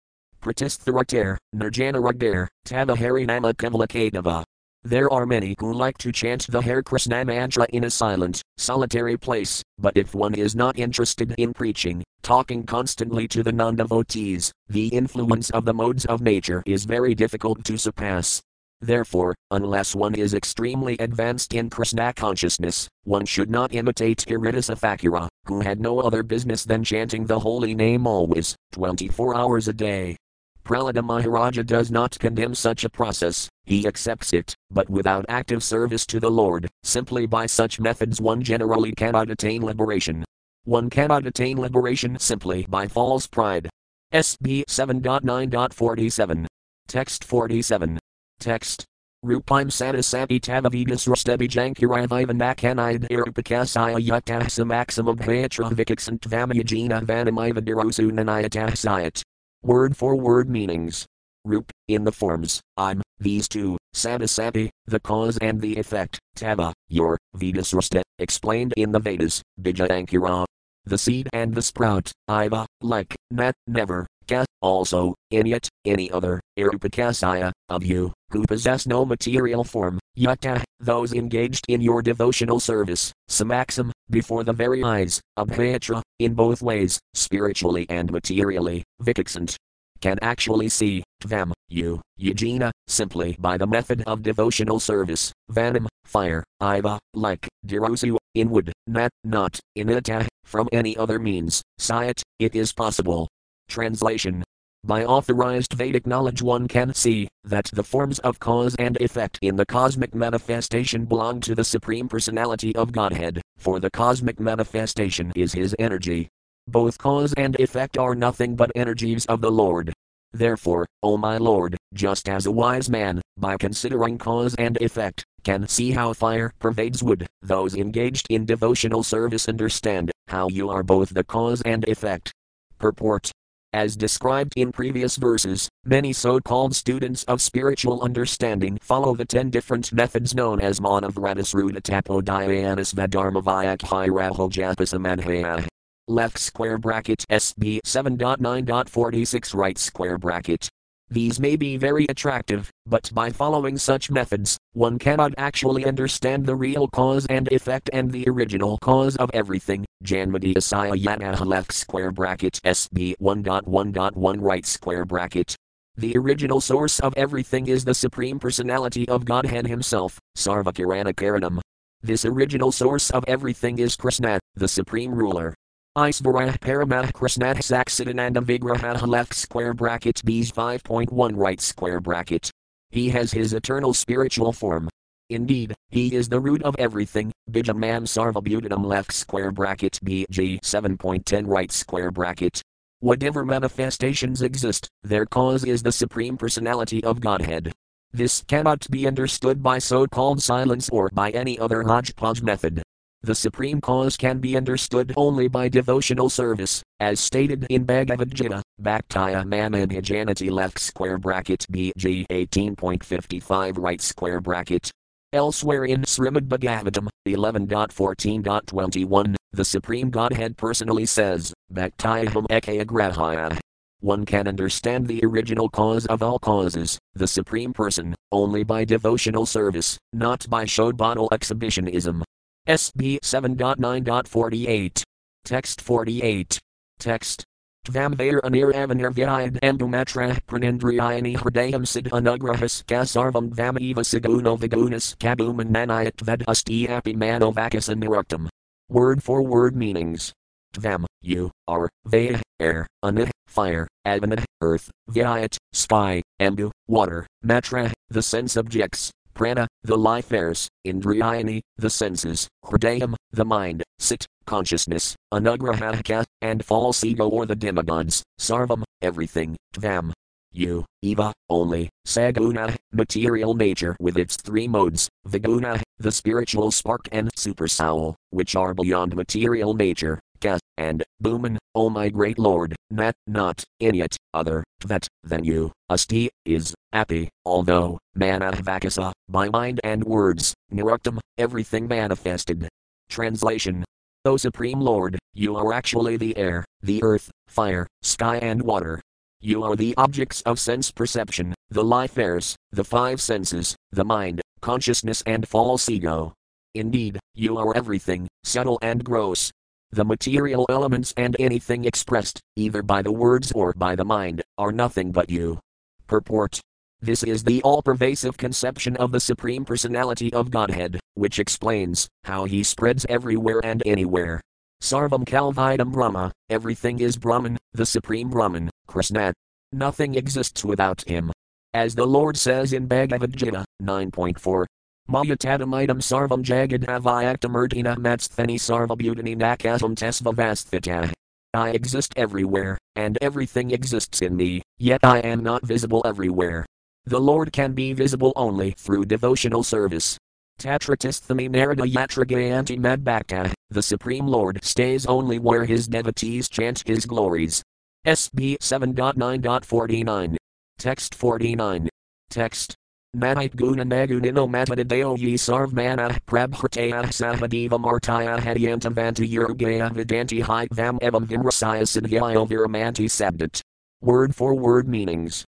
Pratistharater, Nirjanaragder, Tavahari Nama Kavalakadava. There are many who like to chant the Hare Krishna mantra in a silent, solitary place, but if one is not interested in preaching, talking constantly to the non devotees, the influence of the modes of nature is very difficult to surpass. Therefore, unless one is extremely advanced in Krishna consciousness, one should not imitate Haridasa Thakura, who had no other business than chanting the holy name always, 24 hours a day. Prahlada Maharaja does not condemn such a process, he accepts it, but without active service to the Lord, simply by such methods one generally cannot attain liberation. One cannot attain liberation simply by false pride. SB 7.9.47. Text 47. Text. Rupim sadasapi tavavidas rastebi jankirivivanakanid irupakasaya bhatra vikaksant vamayajina vanamiva dirosunanayatahsayat. Word for word meanings. Rup, in the forms, I'm, these two, Sadasapi, the cause and the effect, Tava, your, Vedasrasta, explained in the Vedas, Bijayankira. The seed and the sprout, Iva, like, not, never, Ka, also, in yet, any other, Irupakasaya, of you, who possess no material form, Yata, uh, those engaged in your devotional service, Samaxam, before the very eyes, Abhayatra, in both ways, spiritually and materially, Vikaksant, can actually see, Tvam, you, Yajina, simply by the method of devotional service, Vanam, fire, Iva, like, Dirosu, in wood, Nat, not, Inata, uh, from any other means, Sayat, it is possible. Translation by authorized Vedic knowledge, one can see that the forms of cause and effect in the cosmic manifestation belong to the Supreme Personality of Godhead, for the cosmic manifestation is His energy. Both cause and effect are nothing but energies of the Lord. Therefore, O my Lord, just as a wise man, by considering cause and effect, can see how fire pervades wood, those engaged in devotional service understand how you are both the cause and effect. Purport as described in previous verses, many so called students of spiritual understanding follow the ten different methods known as Manavratasruta Tapodhyanas Vadharmavayakhiraho Japasamadhaya. Left square bracket SB 7.9.46 right square bracket. These may be very attractive, but by following such methods, one cannot actually understand the real cause and effect and the original cause of everything. Janmati Asaya Yanaha left square bracket SB 1.1.1 right square bracket. The original source of everything is the Supreme Personality of Godhead Himself, Sarvakirana Karanam. This original source of everything is Krishna, the Supreme Ruler. Isvarah Paramah Krishnah Saksidananda Vigraha left square bracket B's 5.1 right square bracket. He has his eternal spiritual form. Indeed, he is the root of everything. Bijamam sarvabutanam left square bracket BG 7.10 right square bracket. Whatever manifestations exist, their cause is the Supreme Personality of Godhead. This cannot be understood by so called silence or by any other hodgepodge method. The supreme cause can be understood only by devotional service, as stated in Bhagavad Gita, Bhaktaya Mamadhijanati left square bracket BG 18.55 right square bracket. Elsewhere in Srimad Bhagavatam 11.14.21, the Supreme Godhead personally says, Bhaktayaham ekayagrahaya. One can understand the original cause of all causes, the Supreme Person, only by devotional service, not by Shodbodal exhibitionism. SB 7.9.48. Text 48. Text. Tvam Vair Anir Avanir Vyayad Ambumatra Pranindriyani Hridayam Sid Anugrahas Kasarvam Vam Eva Siguno Vigunas Kabuman Manayat Ved Asti Api Mano Vakas Word for word meanings. Tvam, you, are, Vaya, air, Anid, fire, Avanid, earth, Vyayat, sky, Ambu, water, Matra, the sense objects, prana, the life airs, indriyani, the senses, hridayam, the mind, sit, consciousness, anugrahaka, and false ego or the demigods, sarvam, everything, tvam, you, eva, only, saguna, material nature with its three modes, viguna, the spiritual spark and supersoul, which are beyond material nature, ka, and, Bhuman, O my great Lord, nat, not, inyat, other, that, than you, asti, is, api, although, manavakasa, uh, by mind and words, niruktam, everything manifested. Translation O Supreme Lord, you are actually the air, the earth, fire, sky, and water. You are the objects of sense perception, the life airs, the five senses, the mind, consciousness, and false ego. Indeed, you are everything, subtle and gross, the material elements and anything expressed, either by the words or by the mind, are nothing but you. Purport This is the all pervasive conception of the Supreme Personality of Godhead, which explains how he spreads everywhere and anywhere. Sarvam Kalvidam Brahma, everything is Brahman, the Supreme Brahman, Krishna. Nothing exists without him. As the Lord says in Bhagavad Gita 9.4, Mayatadamidam sarvam jagadhavayaktamurtina matsthani sarvabhutani nakasam tesvavasthita. I exist everywhere, and everything exists in me, yet I am not visible everywhere. The Lord can be visible only through devotional service. Tatratisthami Narada Yatragayanti Madbhakta, the Supreme Lord stays only where his devotees chant his glories. SB 7.9.49. Text 49. Text. Manite guna nagunino matadadeo ye sarvmana prabhritaya sahadeva martaya hadyantavanti yurgaya vidanti hi vam evam vimrasaya siddhyayo viramanti sabdat. Word for word meanings.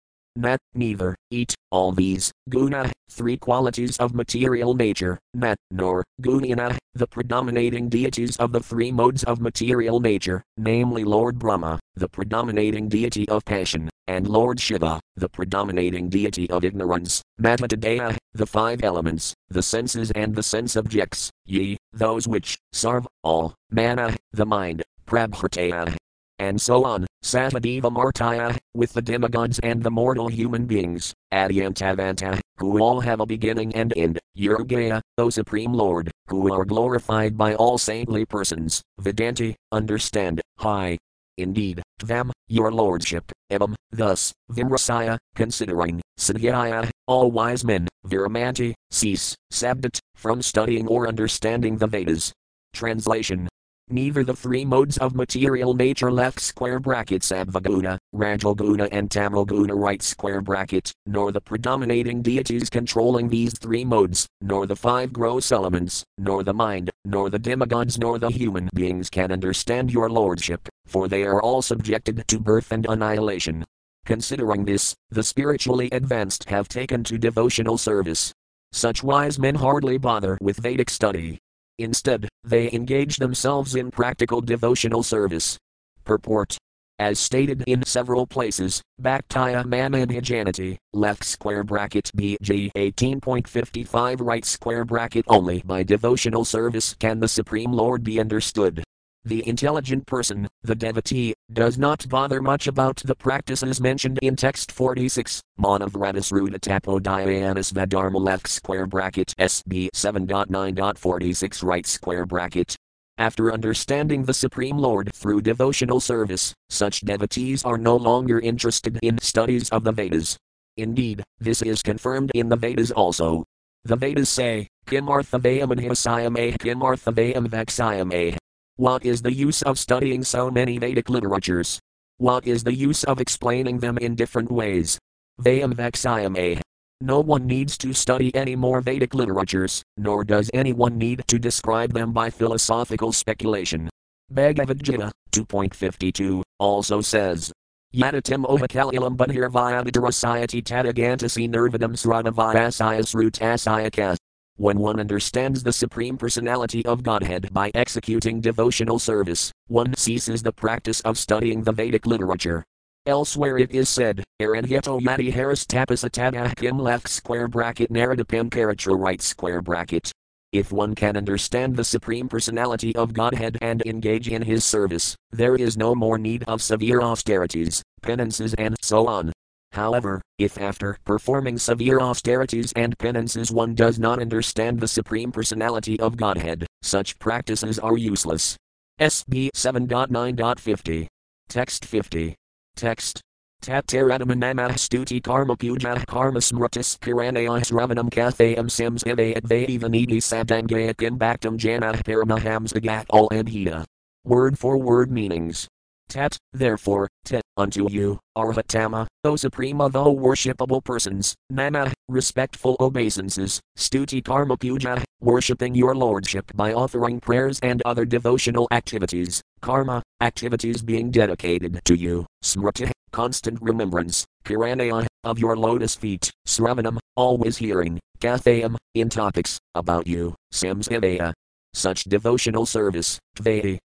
Neither, eat, all these, guna, three qualities of material nature, nat, nor, gunina, the predominating deities of the three modes of material nature, namely Lord Brahma, the predominating deity of passion, and Lord Shiva, the predominating deity of ignorance, Matadaya, the five elements, the senses and the sense objects, ye, those which, sarv, all, mana, the mind, prabhritaya, and so on, Satadeva Martaya, with the demigods and the mortal human beings, Adyantavanta, ah, who all have a beginning and end, Yurgaya, O Supreme Lord, who are glorified by all saintly persons, Vedanti, understand, high. Indeed, Tvam, your lordship, Evam, thus, Vimrasaya, considering, Siddhyaya, all wise men, Viramanti, cease, Sabdat, from studying or understanding the Vedas. Translation Neither the three modes of material nature left square bracket Sattvaguna, Rajoguna and Tamoguna right square bracket, nor the predominating deities controlling these three modes, nor the five gross elements, nor the mind, nor the demigods nor the human beings can understand your lordship, for they are all subjected to birth and annihilation. Considering this, the spiritually advanced have taken to devotional service. Such wise men hardly bother with Vedic study, Instead, they engage themselves in practical devotional service. Purport as stated in several places, Bhaktaya Mamadhijanati, left square bracket BG 18.55 right square bracket only by devotional service can the Supreme Lord be understood. The intelligent person, the devotee, does not bother much about the practices mentioned in text 46. Manavratas Rudatapo Vadharma left square bracket SB 7.9.46 right square bracket. After understanding the Supreme Lord through devotional service, such devotees are no longer interested in studies of the Vedas. Indeed, this is confirmed in the Vedas also. The Vedas say, Kim arthavayam anhasayame, kim arthavayam vaksayame. What is the use of studying so many Vedic literatures? What is the use of explaining them in different ways? Vayam vaksayame. No one needs to study any more Vedic literatures, nor does anyone need to describe them by philosophical speculation. Bhagavad Gita 2.52 also says, Yadatim ovakalyam bunhirvayadadarasayati tadagantasi nirvadam sradavayasayas. When one understands the Supreme Personality of Godhead by executing devotional service, one ceases the practice of studying the Vedic literature, Elsewhere it is said, Aranyito yadi haris tapasatadahkim left square bracket naradipim karatra right square bracket. If one can understand the Supreme Personality of Godhead and engage in His service, there is no more need of severe austerities, penances, and so on. However, if after performing severe austerities and penances one does not understand the Supreme Personality of Godhead, such practices are useless. SB 7.9.50. Text 50. Text. Tataramanamah stuti karma puja karma smritis piranayah sravanam kathayam sims ivayat vayivanidi sadangayat imbactam janah paramahamsagat all adhita. Word for word meanings. Tat, therefore, te, unto you, Arhatama, O supreme of all worshipable persons, Nama, respectful obeisances, Stuti Karma Puja, worshipping your lordship by offering prayers and other devotional activities, Karma, activities being dedicated to you, Smriti, constant remembrance, Piranaya, of your lotus feet, Sravanam, always hearing, Kathayam, in topics, about you, Samsivaya, such devotional service,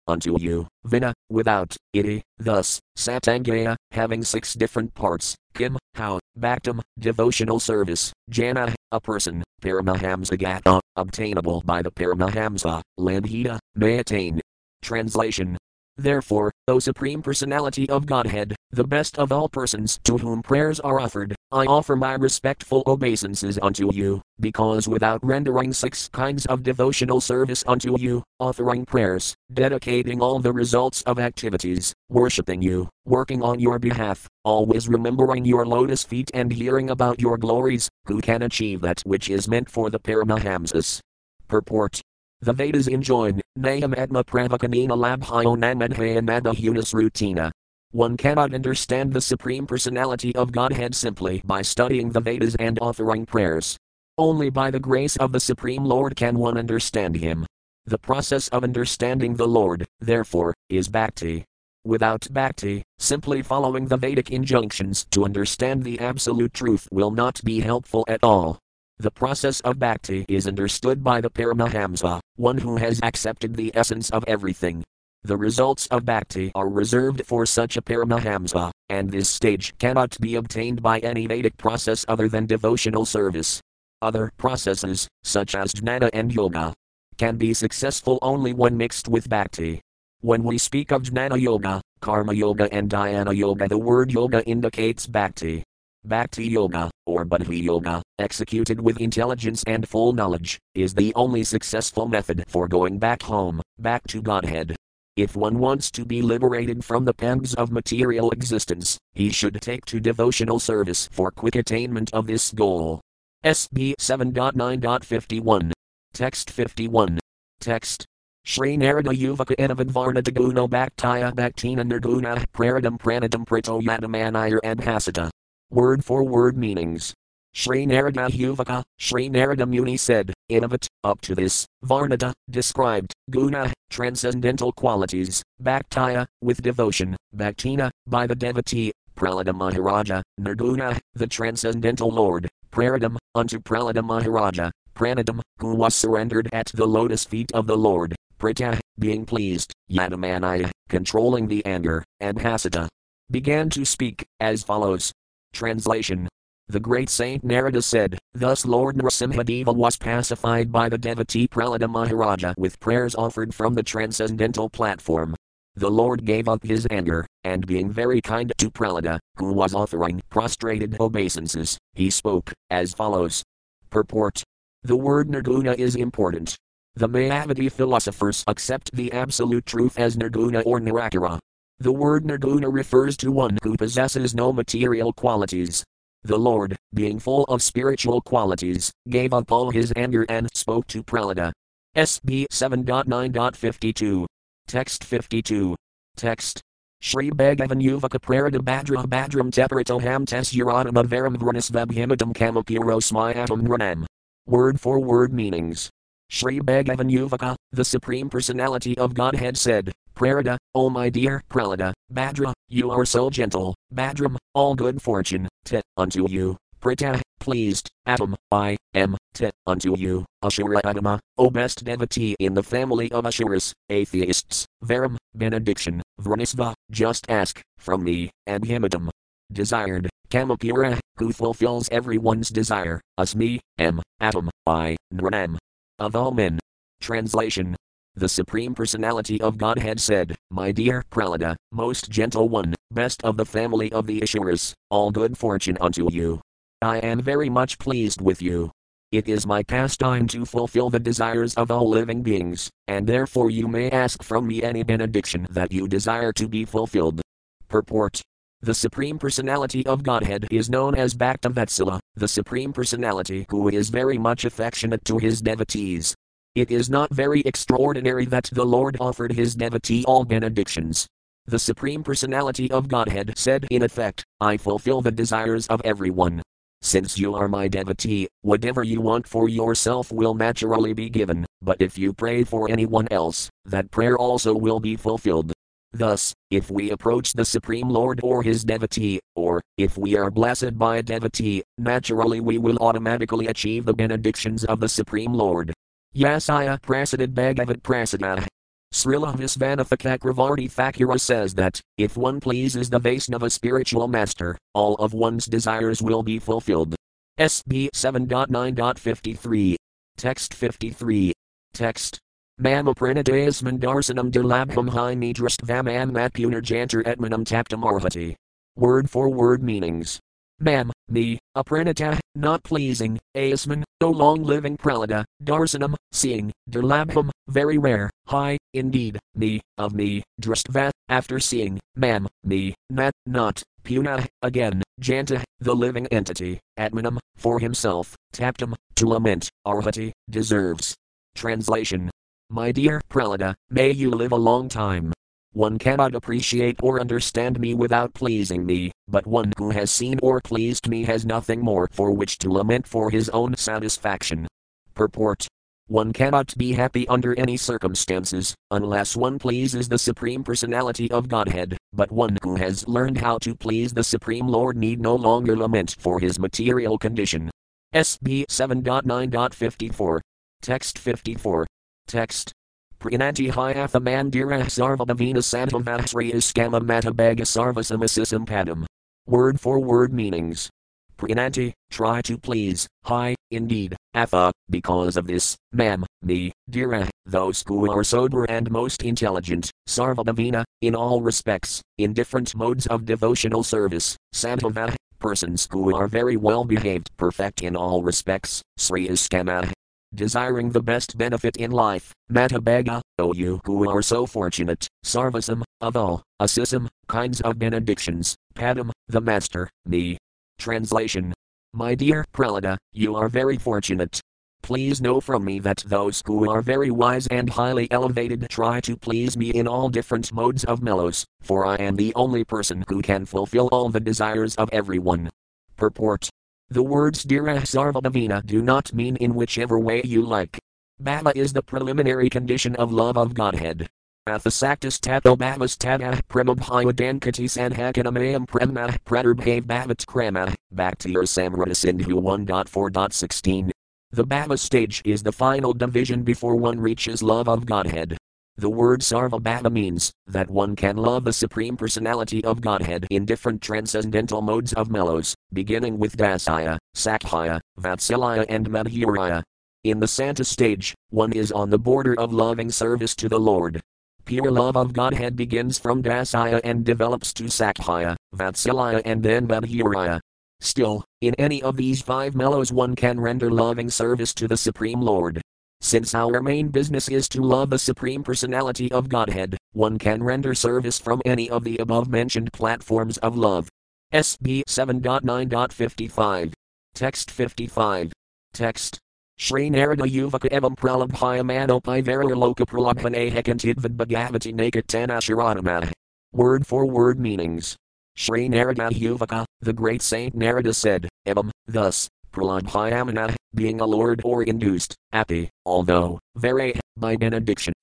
unto you, vina, without, iti, thus, satangaya, having six different parts, kim, how, bhaktam, devotional service, jana, a person, paramahamsagata, obtainable by the paramahamsa, landhita, may attain. Translation Therefore, O Supreme Personality of Godhead, the best of all persons to whom prayers are offered, I offer my respectful obeisances unto you, because without rendering six kinds of devotional service unto you, offering prayers, dedicating all the results of activities, worshipping you, working on your behalf, always remembering your lotus feet and hearing about your glories, who can achieve that which is meant for the Paramahamsas? Purport the Vedas enjoin, Nayam Atma Pravakanina Labhyo Namadhayanada Hunas Rutina. One cannot understand the Supreme Personality of Godhead simply by studying the Vedas and offering prayers. Only by the grace of the Supreme Lord can one understand Him. The process of understanding the Lord, therefore, is bhakti. Without bhakti, simply following the Vedic injunctions to understand the absolute truth will not be helpful at all. The process of bhakti is understood by the Paramahamsa, one who has accepted the essence of everything. The results of bhakti are reserved for such a Paramahamsa, and this stage cannot be obtained by any Vedic process other than devotional service. Other processes, such as jnana and yoga, can be successful only when mixed with bhakti. When we speak of jnana yoga, karma yoga, and dhyana yoga, the word yoga indicates bhakti. Bhakti Yoga, or Buddhi Yoga, executed with intelligence and full knowledge, is the only successful method for going back home, back to Godhead. If one wants to be liberated from the pangs of material existence, he should take to devotional service for quick attainment of this goal. SB 7.9.51. Text 51. Text. Shri Narada Yuvaka Inavadvarna Daguno Bhaktaya Bhaktina Nirguna Praradam Pranadam Prito Yadamanayar Abhasata. Word for word meanings. Sri Narada Yuvaka, Sri Narada Muni said, Innovat, up to this, Varnada, described, Guna, transcendental qualities, Bhaktaya, with devotion, Bhaktina, by the devotee, Prahlada Maharaja, Nirguna, the transcendental Lord, Praradam, unto Pralada Maharaja, Pranadam, who was surrendered at the lotus feet of the Lord, Prita, being pleased, Yadamanaya, controlling the anger, and Hasita, began to speak, as follows Translation The great saint Narada said, Thus Lord Narasimhadeva was pacified by the devotee Prahlada Maharaja with prayers offered from the transcendental platform. The Lord gave up his anger, and being very kind to Prahlada, who was offering prostrated obeisances, he spoke as follows. Purport. The word nirguna is important. The Mayavadi philosophers accept the absolute truth as nirguna or nirakara. The word nirguna refers to one who possesses no material qualities, the Lord, being full of spiritual qualities, gave up all his anger and spoke to Prahlada. SB 7.9.52. Text 52. Text. Shri Bhagavan Yuvaka Prarada Badra Badram Teparitoham Tes Uradam Avaram Vranisvabhimadam Kamapiro Smayatam Ranam. Word for word meanings. Shri Bhagavan Yuvaka, the Supreme Personality of Godhead said, Prarada, O oh my dear Prahlada, Badra, you are so gentle, Badram, all good fortune, te, unto you, Prita, pleased, Atom, I, am, te, unto you, Ashura Adama, O best devotee in the family of Ashuras, atheists, Varam, benediction, Vranisva, just ask, from me, Abhimadam. Desired, Kamapura, who fulfills everyone's desire, Asmi, M, Atom, I, Nranam. Of all men. Translation the Supreme Personality of Godhead said, My dear Prahlada, most gentle one, best of the family of the Ashuras, all good fortune unto you. I am very much pleased with you. It is my pastime to fulfill the desires of all living beings, and therefore you may ask from me any benediction that you desire to be fulfilled. Purport the Supreme Personality of Godhead is known as Bhaktavatsala, the Supreme Personality who is very much affectionate to his devotees, it is not very extraordinary that the Lord offered his devotee all benedictions. The Supreme Personality of Godhead said in effect, I fulfill the desires of everyone. Since you are my devotee, whatever you want for yourself will naturally be given, but if you pray for anyone else, that prayer also will be fulfilled. Thus, if we approach the Supreme Lord or his devotee, or, if we are blessed by a devotee, naturally we will automatically achieve the benedictions of the Supreme Lord. Yasaya Prasadad Bhagavat Prasada. Srila Visvanatha Thakura says that, if one pleases the Vaisnava spiritual master, all of one's desires will be fulfilled. SB 7.9.53. Text 53. Text. Mama pranadayas mandarsanam dilabham hi midrastvam matpunar jantar etmanam taptam Word for word meanings. Mam, me, apranita, not pleasing, asman, O long living Prahlada, darsanam, seeing, durlabham, very rare, high, indeed, me, of me, drustva, after seeing, ma'am, me, nat, not, puna, again, janta, the living entity, atmanam, for himself, taptam, to lament, arhati, deserves. Translation. My dear Prahlada, may you live a long time. One cannot appreciate or understand me without pleasing me, but one who has seen or pleased me has nothing more for which to lament for his own satisfaction. Purport one cannot be happy under any circumstances, unless one pleases the Supreme Personality of Godhead, but one who has learned how to please the Supreme Lord need no longer lament for his material condition. SB 7.9.54. Text 54. Text. Prananti hyatha mandira sarvadavina santamvasriyas skama matabhaga sarvasamasisam padam. Word for word meanings. Prananti, try to please, hi, indeed, atha, because of this, mam, me, dira, those who are sober and most intelligent, sarvadavina, in all respects, in different modes of devotional service, santava, persons who are very well behaved, perfect in all respects, sriyaskama, desiring the best benefit in life, Matabhaga, O you who are so fortunate, Sarvasam, of all, Asisam, kinds of benedictions, Padam, the Master, me. Translation. My dear Prahlada, you are very fortunate. Please know from me that those who are very wise and highly elevated try to please me in all different modes of mellows, for I am the only person who can fulfill all the desires of everyone. Purport the words Dira Sarvadavina do not mean in whichever way you like. Bhava is the preliminary condition of love of Godhead. Athasaktas tato bhavas tata premabhayadankati sanhakanamayam prema pradarbhav bhavat krama, Bhakti-rasamrta-sindhu 1.4.16. The bhava stage is the final division before one reaches love of Godhead. The word Sarvabhava means that one can love the Supreme Personality of Godhead in different transcendental modes of mellows, beginning with Dasaya, Sakhya, Vatsalaya, and Madhuraya. In the Santa stage, one is on the border of loving service to the Lord. Pure love of Godhead begins from Dasaya and develops to Sakhya, Vatsalaya, and then Madhuraya. Still, in any of these five mellows, one can render loving service to the Supreme Lord. Since our main business is to love the Supreme Personality of Godhead, one can render service from any of the above mentioned platforms of love. SB 7.9.55. Text 55. Text. Shri Narada Yuvaka Evam Pralabhaya Manopai Verar Loka Pralabhane Hekantidvad Bhagavati Nakatana Word for word meanings. Shri Narada Yuvaka, the great saint Narada said, Evam, thus, Praladhyamana, being allured or induced, api, although, very, by benediction,